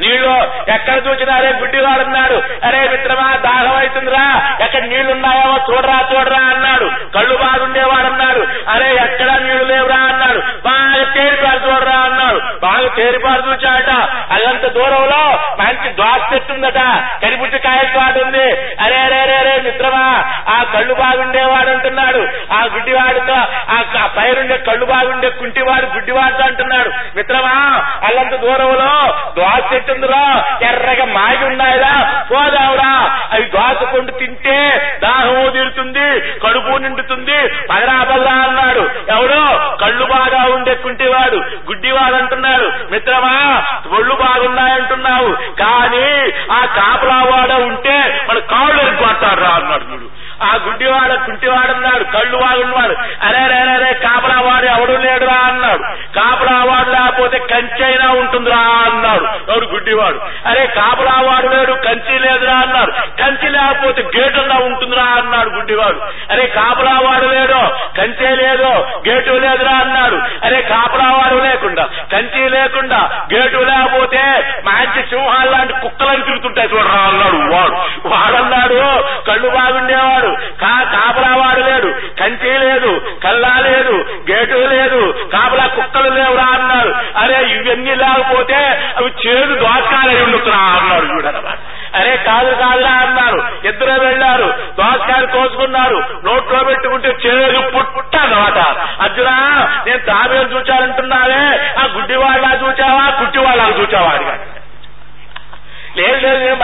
నీళ్ళు ఎక్కడ చూసినా అరే గుడ్డివాడున్నాడు. అరే మిత్రమా దాహం అవుతుందిరా ఎక్కడ నీళ్ళున్నాయో చూడరా చూడరా అన్నాడు. కళ్ళు బాగుండేవాడన్నాడు. అరే ఎక్కడ నీళ్ళు లేవురా అన్నాడు. బాగా తేరిపారు చూడరా అన్నాడు. బాగా తేరిపారు చూచాట అల్లంత దూరంలో మంచి ద్వాస చెట్టుందట. కరిపుట్టి కాయ తోట ఉంది అరే అరే అరే అరే మిత్రమా ఆ కళ్ళు బాగుండేవాడు అంటున్నాడు ఆ గుడ్డివాడితో ఆ పైరుండే కళ్ళు బాగుండే కుంటివాడు గుడ్డివాడితో అంటున్నాడు. మిత్రమా అల్లంత దూరంలో ద్వాస చెట్టు ఎర్రగా మాగి ఉన్నాయిరా. పోదావురా. అవి దోసకొండు తింటే దాహం తీరుతుంది కడుపు నిండుతుంది. పదరా పదరా అన్నాడు. ఎవడో? కళ్ళు బాగా ఉండే కుంటివాడు. గుడ్డివాడు అంటున్నాడు మిత్రమా ఒళ్ళు బాగున్నాయంటున్నావు. కానీ ఆ కాపలావాడ ఉంటే మన కాళ్ళు ఎరుకొడతాడు రా అన్నాడు వీడు ఆ గుడ్డివాడ కుంటివాడన్నాడు కళ్ళు వాడున్నాడు అరే రే రే కాపలావాడు ఎవడు లేడురా అన్నాడు. కాపలావాడు లేకపోతే కంచి అయినా ఉంటుందిరా అన్నాడు. ఎవడు గుడ్డివాడు? అరే కాపలావాడు లేడు కంచి లేదురా అన్నాడు. కంచి లేకపోతే గేటు అన్నా ఉంటుందిరా అన్నాడు గుడ్డివాడు. అరే కాపలావాడు లేడు కంచే లేదు గేటు లేదురా అన్నాడు. అరే కాపలావాడు లేకుండా కంచి లేకుండా గేటు లేకపోతే మంచి సింహాలు లాంటి కుక్కలని తిరుగుతుంటాయి చూడరా అన్నాడు వాడు. వాడన్నాడు కళ్ళు బాగుండేవాడు. కా కాపలావాడు లేడు. కంచి లేదు కల్లా లేదు గేటు లేదు కాపలా కుక్కలు లేవురా అన్నారు అరే ఇవన్నీ లేకపోతే అవి చేదు దోసకాయలు ఉండుతున్నా అన్నాడు చూడనమాట అరే కాదు కాదురా అన్నారు ఇద్దరు వెళ్ళారు దోసకాయలు కోసుకున్నారు. నోట్లో పెట్టుకుంటే చేదు పుట్ట అన్నమాట అర్జున నేను తాబేలు చూచానంటున్నావే ఆ గుడ్డివాళ్ళ చూచావా కుట్టివాళ్ళ చూచావా అడిగాడు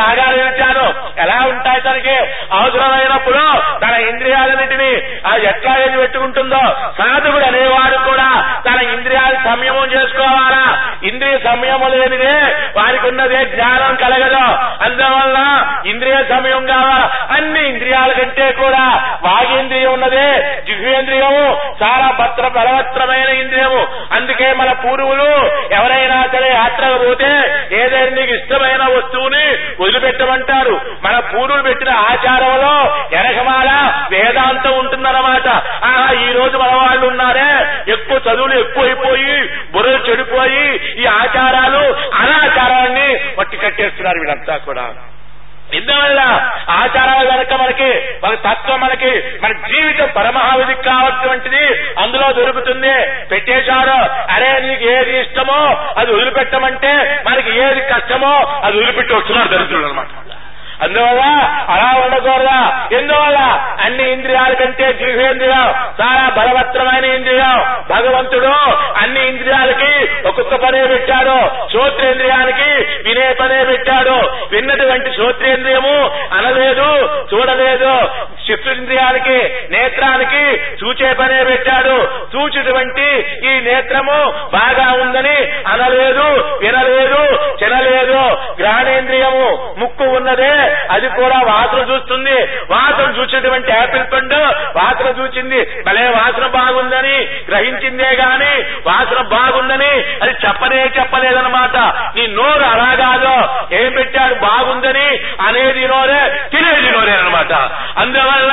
లేదు లేదు ఎలా ఉంటాయి తనకి? అవసరమైనప్పుడు తన ఇంద్రియాలన్నింటినీ అది ఎట్లా ఏది పెట్టుకుంటుందో సాధకుడు అనేవాడు కూడా తన ఇంద్రియాలు సంయమం చేసుకోవాలా? ఇంద్రియ సంయమం లేనిదే వారికి ఉన్నదే జ్ఞానం కలగదు. అందువల్ల ఇంద్రియ సమయం కావాలా అన్ని ఇంద్రియాల కంటే కూడా వాగేంద్రియం ఉన్నదే. జిహ్వేంద్రియము చాలా భద్ర బలవత్రమైన ఇంద్రియము. అందుకే మన పూర్వులు ఎవరైనా సరే యాత్రకు పోతే ఏదైనా నీకు ఇష్టమైన వస్తువుని పెట్టమంటారు మన పూర్వులు పెట్టిన ఆచారంలో ఎనకమాల వేదాంతం ఉంటుందన్నమాట. ఆహా ఈ రోజు మన వాళ్ళు ఉన్నారే. ఎక్కువ చదువులు ఎక్కువైపోయి బుర్రలు చెడిపోయి ఈ ఆచారాలు అనాచారాన్ని పట్టి కట్టేస్తున్నారు వీళ్ళంతా కూడా. ఇందువల్ల ఆచారాలు కనుక మనకి మన తత్వం మనకి మన జీవితం పరమహావిధికి కావాల్సినటువంటిది అందులో దొరుకుతుంది. పెట్టేశారు. అరే నీకు ఏది ఇష్టమో అది వదిలిపెట్టమంటే మనకి ఏది కష్టమో అది వదిలిపెట్టి వస్తున్నారు దరిద్రులు అనమాట అందువల్ల అలా ఉండకూడదా? ఎందువల్ల? అన్ని ఇంద్రియాల కంటే జిహేంద్రియం చాలా బలవత్తరమైన ఇంద్రియం. భగవంతుడు అన్ని ఇంద్రియాలకి ఒక్కొక్క పనే పెట్టాడు. శ్రోత్రేంద్రియానికి వినే పనే పెట్టాడు. విన్నటువంటి శ్రోత్రేంద్రియము అనలేదు చూడలేదు. చిత్రేంద్రియానికి నేత్రానికి చూచే పనే పెట్టాడు. చూచిటువంటి ఈ నేత్రము బాగా ఉందని అనలేదు వినలేదు తినలేదు. గ్రహణేంద్రియము ముక్కు ఉన్నదే అది కూడా వాసన చూస్తుంది. వాసన చూసినటువంటి యాపిల్ పండు వాసన చూసింది. భలే వాసన బాగుందని గ్రహించిందే గాని వాసన బాగుందని అది చెప్పనే చెప్పలేదన్నమాట. నీ నోరు అలా కాదు ఏం పెట్టాడు బాగుందని అనేది నోరే తినేది నోరే అనమాట అందువల్ల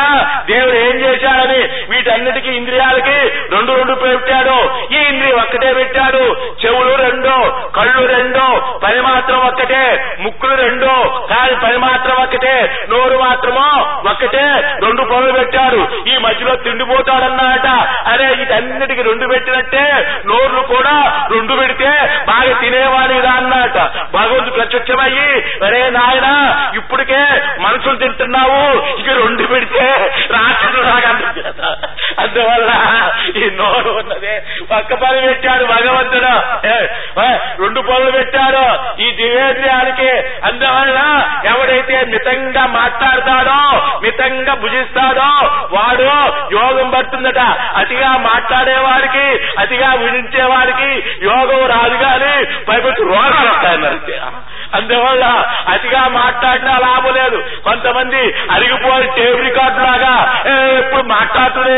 దేవుడు ఏం చేశాడని వీటన్నిటికీ ఇంద్రియాలకి రెండు రెండు పెట్టాడు. ఈ ఇంద్రియం ఒక్కటే పెట్టాడు. చెవులు రెండు కళ్ళు రెండు పని మాత్రం ఒక్కటే ముక్కులు రెండు. కాని పని మాత్రం ఒకటే నోరు మాత్రమో ఒకటే రెండు పనులు పెట్టారు. ఈ మధ్యలో తిండిపోతాడన్నమాట అరే ఇటన్నిటికి రెండు పెట్టినట్టే. నోర్లు కూడా రెండు పెడితే బాగా తినేవాడిగా అన్నట భగవంతుడు ప్రత్యక్షమయ్యి అరే నాయన ఇప్పటికే మనుషులు తింటున్నావు. ఇక రెండు పెడితే రాక్షసుడు అందువల్ల ఈ నోరు ఉన్నదే. ఒక్క పని పెట్టాడు భగవంతుడు. రెండు పనులు పెట్టాడు. ఈ దివేంద్రియానికి అందువల్ల ఎవడైతే మితంగా మాట్లాడతాడో మితంగా భుజిస్తాడో వాడు యోగం పడుతుందట. అతిగా మాట్లాడే వారికి అతిగా వినించే వాడికి యోగం రాదు కానీ పైపొచ్చి రోగాలు వస్తాయన్నారు అందువల్ల అతిగా మాట్లాడినా లాభం లేదు. కొంతమంది అరిగిపోయి టేబుల్ రికార్డు లాగా ఎప్పుడు మాట్లాడుతూనే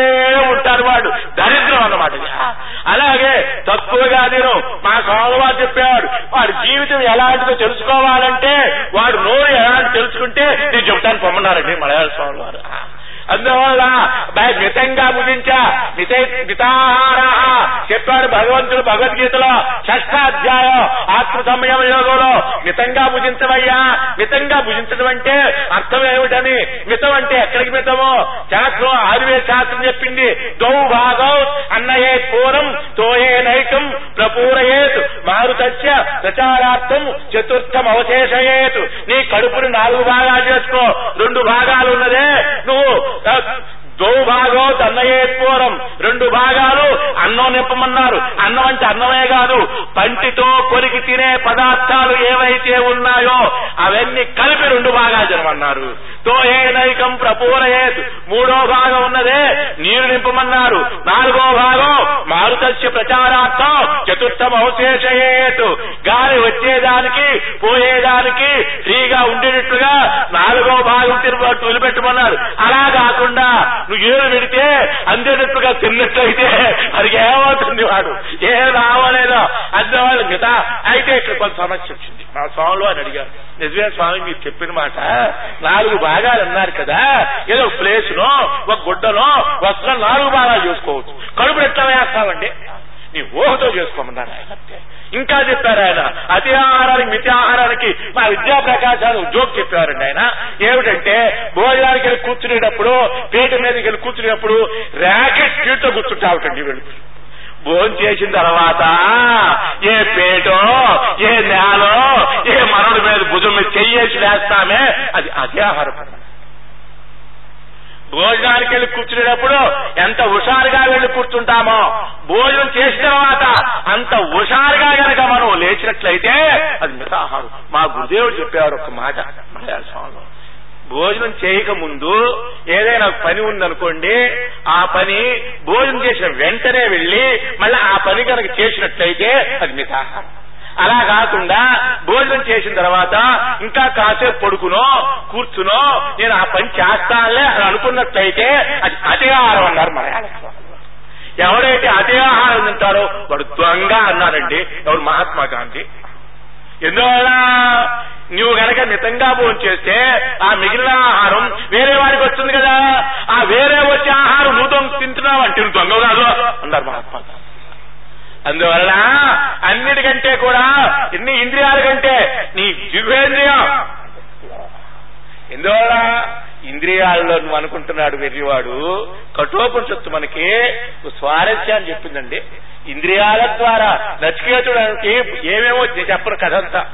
ఉంటారు వాడు. దరిద్రం అన్నమాట అలాగే తక్కువగా నేను మా సోదవారు చెప్పేవాడు వాడి జీవితం ఎలాంటిదో తెలుసుకోవాలంటే వాడు నోరు ఎలాంటి తెలుసుకుంటే రమ్మన్నారండి మలయాళ స్వామి వారు అందువల్ల మితంగా ముగించా. మిత మితాహార చెప్పాడు భగవంతుడు భగవద్గీతలో షష్టాధ్యాయం ఆత్మ సంయమ యోగంలో మితంగా భుజించవయ్యా మితంగా భుజించడం అంటే అర్థం ఏమిటని? మితం అంటే ఎక్కడికి మితమో? శాస్త్రం ఆయుర్వేద శాస్త్రం చెప్పింది దౌ భాగం అన్నయే పూరం తోయే నైకం ప్రపూరయేత్ మారుతస్య ప్రచారార్థం చతుర్థం అవశేషయేత్ నీ కడుపుని నాలుగు భాగాలు చేసుకో రెండు భాగాలు ఉన్నదే నువ్వు ఆ, దో భాగం అన్నయేత్వరం రెండు భాగాలు అన్నం నింపమన్నారు అన్నం అంటే అన్నమే కాదు పంటితో కొరికి తినే పదార్థాలు ఏవైతే ఉన్నాయో అవన్నీ కలిపి రెండు భాగాలు జరమన్నారు తో ఏ నైకం ప్రపూరయేత్ మూడో భాగం ఉన్నదే నీరు నింపమన్నారు నాలుగో భాగం మారుతస్య ప్రచారార్థం చతుర్థం గాలి వచ్చేదానికి పోయేదానికి ఫ్రీగా ఉండేటట్లుగా నాలుగో భాగం తిరుపతి వదిలిపెట్టమన్నారు. అలా కాకుండా నువ్వు ఏడు పెడితే అందేటట్లుగా తిన్నట్లయితే అది ఏమవుతుంది వాడు? ఏం రావలేదో అందేవాళ్ళు కదా? అయితే ఇక్కడ కొంత సమస్య వచ్చింది. మా స్వాములు అని అడిగారు. నిజమే స్వామి మీరు చెప్పిన మాట. నాలుగు భాగాలు అన్నారు కదా? ఏదో ఒక ఒక గుడ్డనో వస్త్రం నాలుగు భాగాలు చేసుకోవచ్చు. కడుపు ఎట్లా వేస్తామండి? నీ ఊహతో చేసుకోమన్నారు ఆయన ఇంకా చెప్పారు ఆయన అతి ఆహారానికి మితి ఆహారానికి మా విద్యా ప్రకాశాలు ఉద్యోగం చెప్పారండి ఆయన. ఏమిటంటే భోజనానికి వెళ్ళి కూర్చునేటప్పుడు పీట మీదకి వెళ్ళి కూర్చునేటప్పుడు ర్యాకెట్ స్పీడ్తో కూర్చుంటావుటండి వీళ్ళు భోజనం చేసిన తర్వాత ఏ పేటో ఏ నేలో ఏ మరొడి మీద భుజం మీద చెయ్యేసి వేస్తామే అది అదే ఆహారం భోజనానికి వెళ్ళి కూర్చునేటప్పుడు ఎంత హుషారుగా వెళ్ళి కూర్చుంటామో? భోజనం చేసిన తర్వాత అంత హుషారుగా గనక మనం లేచినట్లయితే అది మితాహారం. మా గురుదేవుడు చెప్పేవారు ఒక మాట. మలయాళ స్వామిలో భోజనం చేయక ముందు ఏదైనా పని ఉందనుకోండి ఆ పని భోజనం చేసిన వెంటనే వెళ్ళి మళ్ళీ ఆ పని కనుక చేసినట్లయితే అది మితాహారం. అలా కాకుండా భోజనం చేసిన తర్వాత ఇంకా కాసేపు పడుకునో కూర్చునో నేను ఆ పని చేస్తానులే అని అనుకున్నట్లయితే అది అతిహారం అన్నారు మలయాళ ఎవరైతే అతిహారం తింటారో వాడు దొంగ అన్నారండి ఎవరు మహాత్మా గాంధీ. ఎందువల్ల? నువ్వు గనక మితంగా భోజనం చేస్తే ఆ మిగిలిన ఆహారం వేరే వారికి వస్తుంది కదా. ఆ వేరే వచ్చే ఆహారం నువ్వు తింటున్నావు అంటే నువ్వు దొంగ కాదు అన్నారు మహాత్మా గాంధీ అందువల్ల అన్నిటికంటే కూడా ఇన్ని ఇంద్రియాల కంటే నీ దివ్యేంద్రియం ఎందువల్ల ఇంద్రియాల్లో నువ్వు అనుకుంటున్నాడు వెర్రివాడు కఠోపనిషత్తు మనకి స్వారస్యాన్ని చెప్పిందండి. ఇంద్రియాల ద్వారా నచికేతుడానికి ఏమేమో చెప్పరు చెప్పను కథంతా.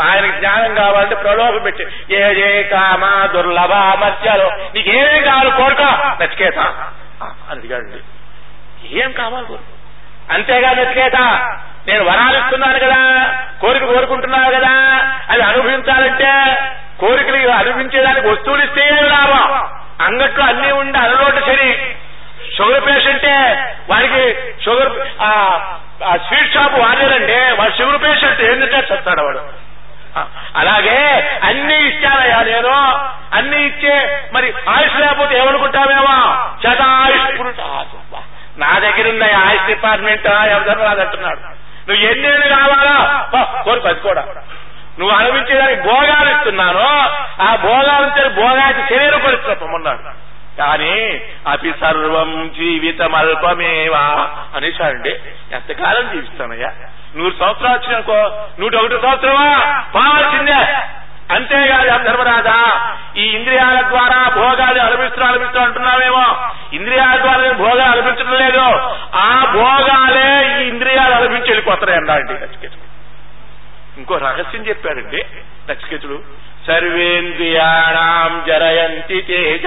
ఆయనకి జ్ఞానం కావాలంటే ప్రలోభం పెట్టి ఏ ఏ కామ దుర్లభ మత్యాలు నీకేమేమి కావాలి కోరుకో నచికేత. అని అడిగాడు ఏం కావాలి కోరుకో అంతేగాని నచికేత నేను వరాలు ఇస్తున్నాను కదా కోరిక కోరుకుంటున్నావు కదా అది అనుభవించాలంటే కోరికలు అనుభవించేదానికి వస్తువులు ఇస్తే లాభం? అంగట్లో అన్ని ఉండి అలలోటు సరి షుగర్ పేషెంటే వారికి షుగర్ ఆ స్వీట్ షాప్ వాడేదండి వాడు షుగర్ పేషెంట్ ఏంటంటే చెప్తాడు వాడు. అలాగే అన్ని ఇచ్చానయ్యా నేను. అన్ని ఇచ్చే మరి ఆయుష్ లేకపోతే ఏమనుకుంటామేమో శతాయుష్ ఆయుష్ నా దగ్గర ఉన్న ఆయుష్ డిపార్ట్మెంట్ ఎవరు రాదంటున్నాడు నువ్వు ఎన్నేళ్ళు కావాలా? కోరి పది నువ్వు అనుభవించేదానికి భోగాలు ఇస్తున్నాను. ఆ భోగాలు ఇచ్చే భోగానికి శరీరం పరిస్థితున్నాడు కానీ అపి సర్వం జీవితం అల్పమేవా అనేసాడండి ఎంతకాలం జీవిస్తానయ్యా? నూరు సంవత్సరాలు వచ్చినాకో నూట ఒకటి సంవత్సరమా? పాల్సిందే. అంతేగాదు ధర్మరాజా ఈ ఇంద్రియాల ద్వారా భోగాలు అనుభవిస్తూ అనుభవిస్తూ అంటున్నామేమో ఇంద్రియాల ద్వారా నేను భోగాలు అనుభవించడం లేదు. ఆ భోగాలే ఈ ఇంద్రియాలు అనుభవించి వెళ్ళిపోతాయి అన్నాడండి నచికేతుడు ఇంకో రహస్యం చెప్పాడండి నచికేతుడు సర్వేంద్రియాణం జరయంతి తేజ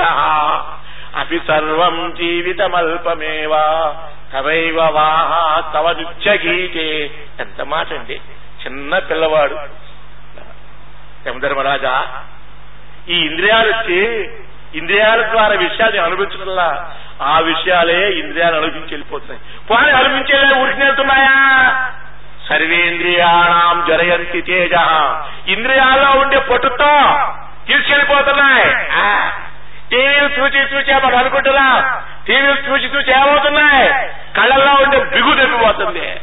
అపి సర్వం జీవితమల్పమేవా తవైవ వాహ తవ నృత్యగీతే ఎంత మాట అండి. చిన్న పిల్లవాడు. యమధర్మరాజా ఈ ఇంద్రియాలు వచ్చి ఇంద్రియాల ద్వారా విషయాన్ని అనుభవించడంలా ఆ విషయాలే ఇంద్రియాలు అనుభవించి వెళ్ళిపోతున్నాయి. పోనీ అనుభవించేలా ఉరికి వెళ్తున్నాయా? సర్వేంద్రియాణం జరయంతి తేజ. ఇంద్రియాల్లో ఉండే పట్టుతో తీసుకెళ్ళిపోతున్నాయి. టీవీలు చూచి చూచే మనం అనుకుంటున్నాం. టీవీలు చూచి చూచి ఏమవుతున్నాయి? కళ్ళల్లో ఉండే బిగు తప్పిపోతుంది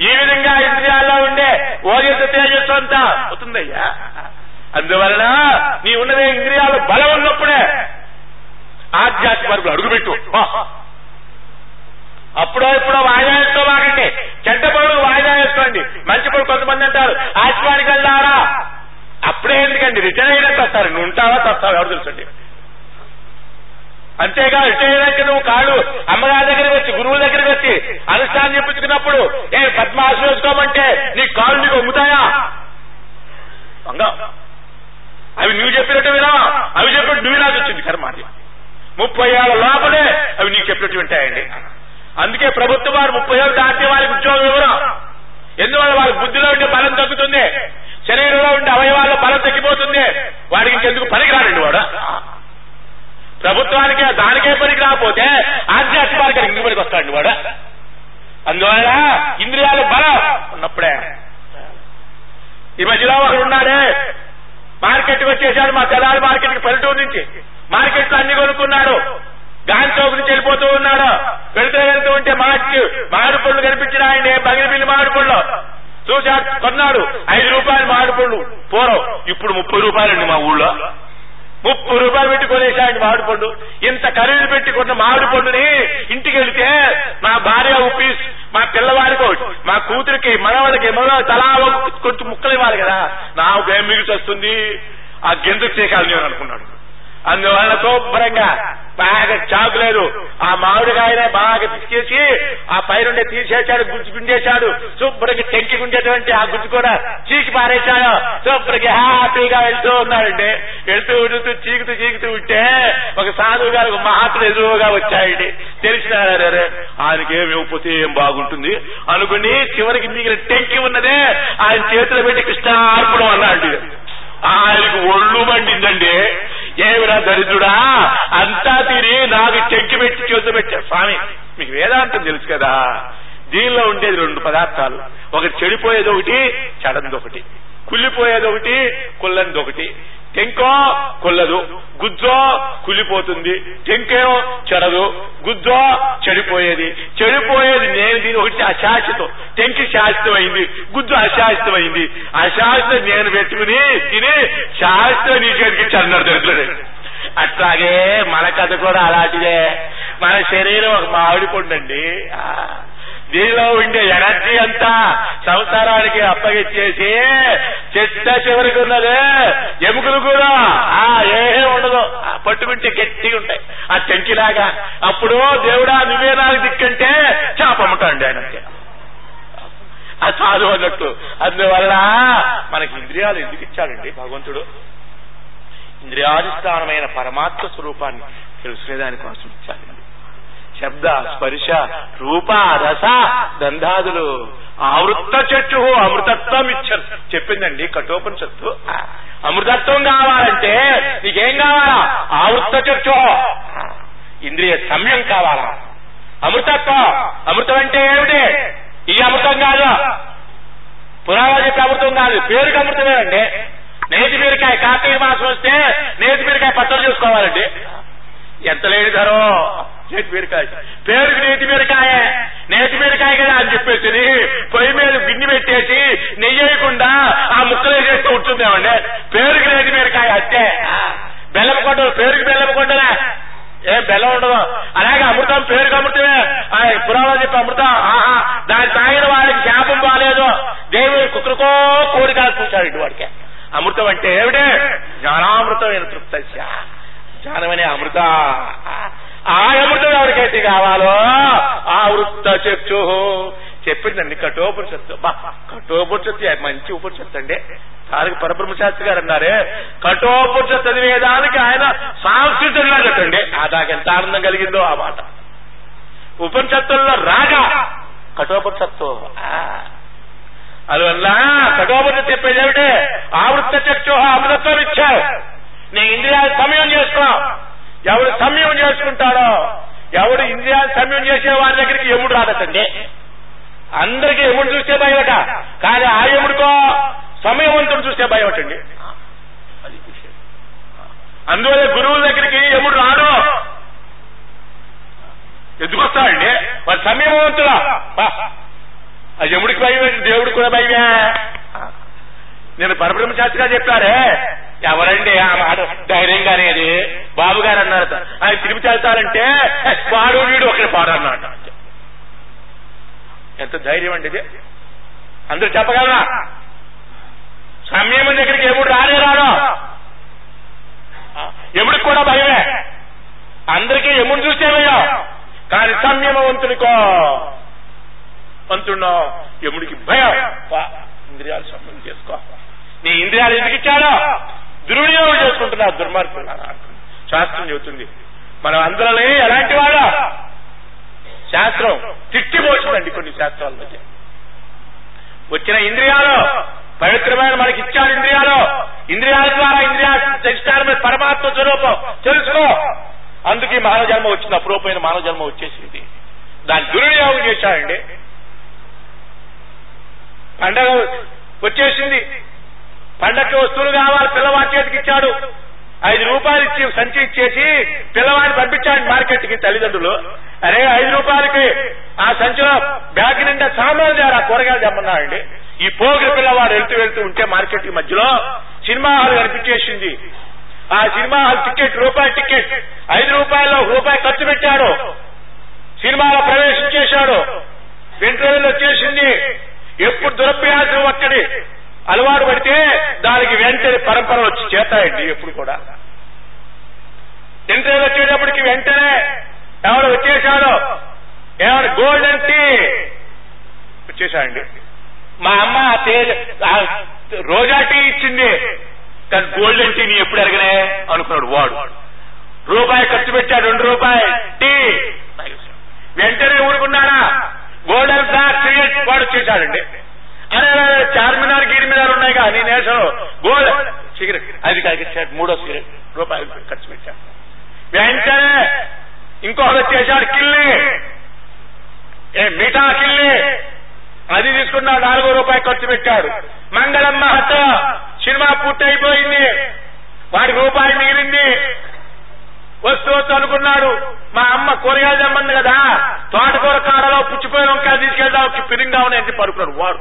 ఈ విధంగా ఇంద్రియాల్లో ఉండే ఓజస్సు తేజస్సు అంతా అవుతుందయ్యా అందువలన నీ ఉన్నదే ఇంద్రియాలు బలం ఉన్నప్పుడే ఆధ్యాత్మిక వరకు అడుగుపెట్టు. అప్పుడో ఇప్పుడో వాయిదా వేసుకోవాలండి చెడ్డ పనులు వాయిదా వేసుకోండి మంచి పనులు కొంతమంది అంటారు ఆశ్వానికి వెళ్దారా అప్పుడే ఎందుకండి? రిటైర్ అయినట్టు వస్తారు నువ్వు ఉంటావా? తస్తావు? ఎవరు తెలుసండి? అంతేగా రిటైర్ నువ్వు కాళ్ళు అమ్మగారి దగ్గరికి వచ్చి గురువుల దగ్గరికి వచ్చి అనుష్ఠానం చెప్పించుకున్నప్పుడు ఏ పద్మాసనం వేసుకోమంటే నీ కాళ్ళు నీకు అమ్ముతాయా? అంగా. అవి నువ్వు చెప్పినట్టు వినా అవి చెప్పినట్టు నువ్వు వినాల్సి వచ్చింది కర్మాది ముప్పై ఏళ్ళ లోపలే అవి నీకు చెప్పినట్టు వింటాయండి. అందుకే ప్రభుత్వం వారు ముప్పై ఏళ్ళు దాటితే వారికి ఉద్యోగం ఇవ్వరు. ఎందువల్ల వారి బుద్ధిలో ఉండే బలం తగ్గుతుంది? శరీరంలో ఉండే అవయవాల్లో బలం తగ్గిపోతుంది. వాడికి ఇంకెందుకు పనికిరాడండి వాడు? ప్రభుత్వానికి దానికే పనికి రాకపోతే ఆధ్యాత్మిక ఇంటి పనికి వస్తాడు వాడు. అందువల్ల ఇంద్రియాలు బలం ఉన్నప్పుడే. ఈ మధ్యలో ఒకడు ఉన్నాడే మార్కెట్ వచ్చేసాడు మా తెల్లారి మార్కెట్కి పల్లెటూరు నుంచి. మార్కెట్లో అన్ని కొనుక్కున్నాడు. గాంధీ చౌక్ నుంచి వెళ్ళిపోతూ ఉన్నాడు. వెళ్తూ వెళ్తూ ఉంటే మార్చి మామిడి పళ్ళు కనిపించినాయండి బగిరిపిల్లి మామిడి పళ్ళు చూశాడు కొన్నాడు. ఐదు రూపాయలు మామిడి పళ్ళు పూర్వం ఇప్పుడు ముప్పై రూపాయలండి మా ఊళ్ళో. ముప్పై రూపాయలు పెట్టి కొనేసాడు మామిడి పండు. ఇంత ఖరీదు పెట్టి కొన్న మామిడి పండుని ఇంటికి వెళితే మా భార్య ఉప్పి మా పిల్లవాడికి మా కూతురికి మనవాడికి మనవాడు తలా కొంచెం ముక్కలు ఇవ్వాలి కదా. నాకు ఏం మిగిలి వస్తుంది? ఆ గెంతుకు చేయాలి నేను అనుకున్నాడు అందువల్ల శుభ్రంగా బాగా చాకులేదు. ఆ మామిడికాయనే బాగా పిసికేసి ఆ పైనుండే తీసేశాడు గుజ్జు గుండేశాడు శుభ్రంగా టెంకి గుండేటువంటి ఆ గుజ్జు కూడా చీకి పారేశాడు. శుభ్రంగా హ్యాపీగా వెళ్తూ ఉన్నాడండి వెళ్తూ ఉడుతూ చీకుతూ చీకుతూ ఉంటే ఒక సాధువు గారు ఒక మహాత్ముడు ఎదురుగా వచ్చాయండి తెలిసిన ఆయనకి ఏమి ఇవ్వకపోతే ఏం బాగుంటుంది? అనుకుని చివరికి మిగిలిన టెంకి ఉన్నదే ఆయన చేతిలో పెట్టి కృష్ణార్పణం అన్నాడు. ఆయనకు ఒళ్ళు మండిందండి. ఏమిరా దరిద్రుడా? అంతా తిని నాకు చెక్కి పెట్టి చూసి పెట్టారు స్వామి మీకు వేదాంతం తెలుసు కదా. దీనిలో ఉండేది రెండు పదార్థాలు. ఒకటి చెడిపోయేది ఒకటి చెడంది ఒకటి. కుళ్ళిపోయేది ఒకటి ఒకటి. టెంకో కుల్లదు గుజ్జో కుళ్ళిపోతుంది. టెంకే చెడదు గుజ్జో చెడిపోయేది. చెడిపోయేది నేను దీని ఒకటి అశాశ్వతం. టెంకి శాశ్వతమైంది గుజ్జు అశాశ్వతమైంది అశాశ్వత నేను పెట్టుకుని తిని శాశ్వత నీ చేతికి చన్నారు అట్లాగే మన కథ కూడా అలాంటిదే. మన శరీరం ఒక మామిడి పండండి దీనిలో ఉండే ఎనర్జీ అంతా సంసారానికి అప్పగిచ్చేసి చెత్త చివరికి ఉన్నదే. ఎముకలు కూడా ఆ ఏమీ ఉండదు. పట్టుకుంటే గట్టిగా ఉంటాయి. ఆ చెంకిలాగా అప్పుడు దేవుడా నువ్వే నాకు దిక్కంటే చేపమ్మటాండి ఆయన ఆ చాలు అన్నట్టు. అందువల్ల మనకి ఇంద్రియాలు ఎందుకు ఇచ్చాడండి? భగవంతుడు ఇంద్రియాధిష్టానమైన పరమాత్మ స్వరూపాన్ని తెలుసుకునే దానికోసం ఇచ్చాడండి శబ్ద స్పర్శ రూప రస గంధాదులు ఆవృత్త చెట్టు అమృతత్వం ఇచ్చారు. చెప్పిందండి కఠోపనిషత్తు. అమృతత్వం కావాలంటే నీకేం కావాలా? ఆవృత్త చెట్టు ఇంద్రియ సమయం కావాలా? అమృతత్వం. అమృతం అంటే ఏమిటి? ఈ అమృతం కాదు. పురాణాలు అమృతం కాదు. పేరుకి అమృతమేనండి నేతి బీరకాయ కార్తీక మాసం వస్తే నేతి బీరకాయ పచ్చడి చేసుకోవాలండి. ఎంత లేని ధరో. నేతి బీరకాయ. పేరుకి నేటి బీరకాయ. నేతి బీరకాయ కదా అని చెప్పేసి పొయ్యి మీద గిన్నె పెట్టేసి నెయ్యకుండా ఆ ముక్కలు వేసేస్తూ ఉంటుందేమండి పేరుకి నేటి బీరకాయ అంతే బెల్లం కొట్టదు. పేరుకి బెల్లం కొట్టరా ఏం బెల్లం ఉండదు. అలాగే అమృతం పేరుకి అమృతమే. ఆ పురాణాలు చెప్పి అమృతం ఆహా దాన్ని తాగిన వాడికి శాపం బాగాలేదు దేవుడు కుక్కరికో కోరిక చూశాడు ఇటు వాడికి. అమృతం అంటే ఏమిటే? జ్ఞానామృతం అయిన తృప్త జ్ఞానమనే అమృత. ఆ అమృతం ఎవరికైతే కావాలో ఆ వృత్త చక్షు చెప్పిందండి కఠోపనిషత్తు. బా కఠోపనిషత్తు మంచి ఉపనిషత్తు అండి. పరబ్రహ్మ పరబ్రహ్మశాస్త్రి గారు అన్నారే కఠోపనిషత్తు చదివేదానికి ఆయన సాంస్కృతంగా చెప్పండి ఆ ఎంత ఆనందం కలిగిందో ఆ మాట. ఉపనిషత్తుల్లో రాగా కఠోపనిషత్తు. అందువల్ల కఠోపనిషత్తు చెప్పేది ఏమిటి? ఆవృత్త చక్షు అమృతత్వం ఇచ్చావు. నేను ఇంద్రియాలు సమయం చేసుకో. ఎవడు సమయం చేసుకుంటాడో ఎవడు ఇంద్రియాలు సమయం చేసే వారి దగ్గరికి ఎముడు రాదటండి. అందరికీ ఎముడు చూస్తే భయమట. కానీ ఆ ఎముడికో సమయవంతుడు చూస్తే భయమటండి. అది అందువల్ల గురువుల దగ్గరికి ఎముడు రాడు. ఎందుకొస్తాడండి? వస్తాడండి సమయవంతుడా? ఆ యముడికి భయమే దేవుడికి కూడా భయమే. నేను పరబ్రహ్మ శాస్త్రిగా చెప్పారే. ఎవరండి ఆ మాట? ధైర్యంగా అనేది బాబు గారు అన్నారట ఆయన తిరిగి వెళ్తారంటే వాడు వీడు ఒకరి పాడు అన్నాడు. ఎంత ధైర్యం అండి ఇది. అందరూ చెప్పగలరా? సమయం దగ్గరికి ఎముడు రానే రాడు. ఎముడికి కూడా భయమే. అందరికీ ఎముడు చూస్తే భయం. కానీ సంయమవంతునికో వంతున్నో యముడికి భయం. ఇంద్రియాలు సంబంధం చేసుకో. నీ ఇంద్రియాలు ఎందుకు ఇచ్చాడో? దుర్వినియోగం చేసుకుంటున్నా దుర్మార్గులు. శాస్త్రం చెబుతుంది. మనం అందరినీ ఎలాంటి వాడా శాస్త్రం. తిట్టిపోతుందండి కొన్ని శాస్త్రాల మధ్య. వచ్చిన ఇంద్రియాలు పవిత్రమైన మనకి ఇచ్చారు ఇంద్రియాలు. ఇంద్రియాల ద్వారా ఇంద్రియాల పరమాత్మ స్వరూపం. తెలుసుకో. అందుకే మానవ జన్మ వచ్చింది. అపురూపమైన మానవ జన్మ వచ్చేసింది. దాన్ని దుర్వినియోగం చేశారండి. పండగ వచ్చేసింది. పండగకి వస్తువులు కావాలి పిల్లవాడి చేతికి ఇచ్చాడు. ఐదు రూపాయలు ఇచ్చి సంచి ఇచ్చేసి పిల్లవాడిని పంపించాడు మార్కెట్కి తల్లిదండ్రులు. అరే ఐదు రూపాయలకి ఆ సంచిలో బ్యాగ్ నిండా సామాన్లు తేరా కూరగాయలు తెమ్మన్నాడండి. ఈ పోగిరి పిల్లవాడు వెళ్తూ వెళ్తూ ఉంటే మార్కెట్ మధ్యలో సినిమా హాల్ కనిపించేసింది. ఆ సినిమా హాల్ టికెట్ రూపాయి టికెట్ ఐదు రూపాయల్లో రూపాయి ఖర్చు పెట్టాడు. సినిమాలో ప్రవేశం చేశాడు. వెంట్రుకలు వచ్చేసింది. ఎప్పుడు దురభ్యాసం ఒక్కడి అలవాటు పడితే దానికి వెంటనే పరంపర వచ్చి చేస్తాయండి ఎప్పుడు కూడా. వెంట్రుకలు వచ్చేటప్పటికి వెంటనే ఎవడు వచ్చేసాడు ఎవరు గోల్డెన్ టీ వచ్చేసాడండి మా అమ్మ తేజ రోజా టీ ఇచ్చింది. కానీ గోల్డెన్ టీ నీ ఎప్పుడు ఎరగనే అనుకున్నాడు వాడు. రూపాయి ఖర్చు పెట్టాడు రెండు రూపాయి టీ. వెంటనే ఊరుకున్నాడా? గోల్డెన్ సార్ వాడు వచ్చేసాడండి చార్మినార్ గిరిమినార్ ఉన్నాయి కానీ నేషం. Gold cigarette. అది కాదు మూడో సిగరెట్. రూపాయలు ఖర్చు పెట్టాడు వెంటనే ఇంకొకటి వచ్చేసాడు కిల్లి. ఏ మిఠా కిల్లి. అది తీసుకున్నాడు నాలుగో రూపాయలు ఖర్చు పెట్టాడు. మంగళం మహత్త సినిమా పూర్తి అయిపోయింది వాడి రూపాయి మిగిలింది. వస్తూ వస్తూ అనుకున్నాడు. మా అమ్మ కూరగాయలు తెమ్మంది కదా. తోటకూర కాడలో పుచ్చిపోయిన వంకాయ తీసుకెళ్దాం పిరింగా ఉన్నాయంటే పరుకున్నాడు వాడు.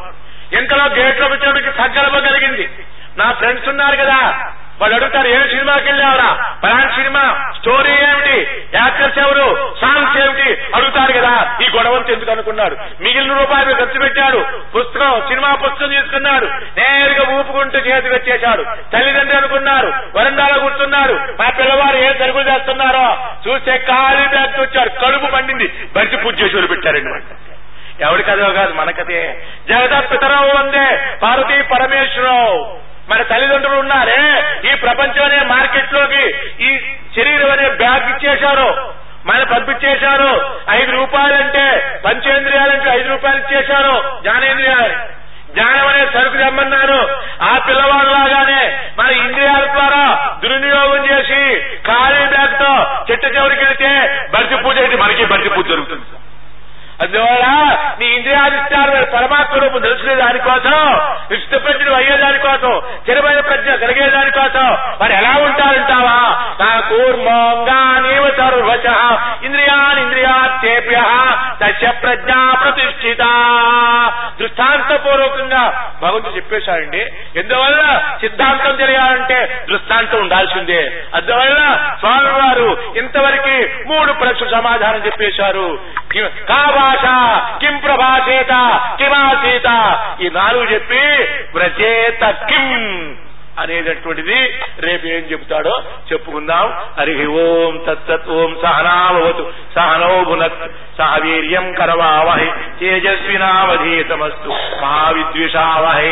ఇంతలో గేట్లో వచ్చేటికి సంకల్పం కలిగింది. నా ఫ్రెండ్స్ ఉన్నారు కదా. వాళ్ళు అడుగుతారు ఏ సినిమాకి వెళ్ళావరా? పలాంటి సినిమా. స్టోరీ ఏమిటి? యాక్టర్స్ ఎవరు? సాంగ్స్ ఏమిటి? అడుగుతారు కదా. ఈ గొడవంతా ఎందుకు అనుకున్నాడు? మిగిలిన రూపాయలు ఖర్చు పెట్టాడు. పుస్తకం సినిమా పుస్తకం తీసుకున్నాడు. నేరుగా ఊపుకుంటూ చేతి పెట్టేశాడు తల్లిదండ్రులు అనుకున్నారు. వరండాలో కూర్చున్నారు. మా పిల్లవారు ఏ సరుకులు చేస్తున్నారో చూస్తే ఖాళీ బ్యాగ్ వచ్చాడు. కడుపు పండింది. బడిచి పూజ చేసి పెట్టారండి వాళ్ళు. ఎవరి కథో కాదు మన కథే జగదత్ పితరావు వందే పార్వతీ పరమేశ్వరరావు. మన తల్లిదండ్రులు ఉన్నారే? ఈ ప్రపంచం అనే మార్కెట్లోకి ఈ శరీరం అనే బ్యాగ్ ఇచ్చేశారు. మన పంపించేశారు. ఐదు రూపాయలంటే పంచేంద్రియాలంటే ఐదు రూపాయలు ఇచ్చేశారు జ్ఞానేంద్రియాలు. జ్ఞానం అనే సరుకు తెమ్మన్నారు. ఆ పిల్లవాళ్ళలాగానే మన ఇంద్రియాల ద్వారా దుర్వినియోగం చేసి ఖాళీ బ్యాగ్తో చెట్టు చివరికి వెళితే బర్తి పూజ అయితే మనకి బర్తి పూజ జరుగుతుంది అందువల్ల నీ ఇంద్రియాధిష్టాలు పరమాత్మ రూపం తెలుసుకునే దానికోసం విష్ణు ప్రజ్ఞను అయ్యే దానికోసం స్థిరమైన ప్రజ్ఞ కలిగే దానికోసం మరి ఎలా ఉంటారంటావా? నా కూర్మంగా సర్వచ ఇంద్రియాన్ ఇంద్రియాత్యేభ్య దశ ప్రజ్ఞా ప్రతిష్ఠిత. దృష్టాంతపూర్వకంగా భగవంతుడు చెప్పేశాడండి. ఎందువల్ల సిద్ధాంతం తెలియాలంటే దృష్టాంతం ఉండాల్సిందే. అందువల్ల స్వామి వారు ఇంతవరకు మూడు ప్రశ్న సమాధానం చెప్పేశారు. కా భాష? కిం ప్రభాషేత? కిమాసీత? ఈ నాలుగు చెప్పి ప్రచేత కిం అనేటటువంటిది రేపు ఏం చెబుతాడో చెప్పుకుందాం. హరి ఓం తత్సత్ ఓం సహనాభవతు. సహనోభునత్ సహ వీర్యం కరవావహై. తేజస్వినావధీతమస్తు. మహావిద్విషావహై.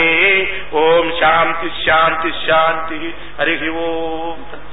ఓం శాంతి శాంతి శాంతి. హరి ఓం తత్సత్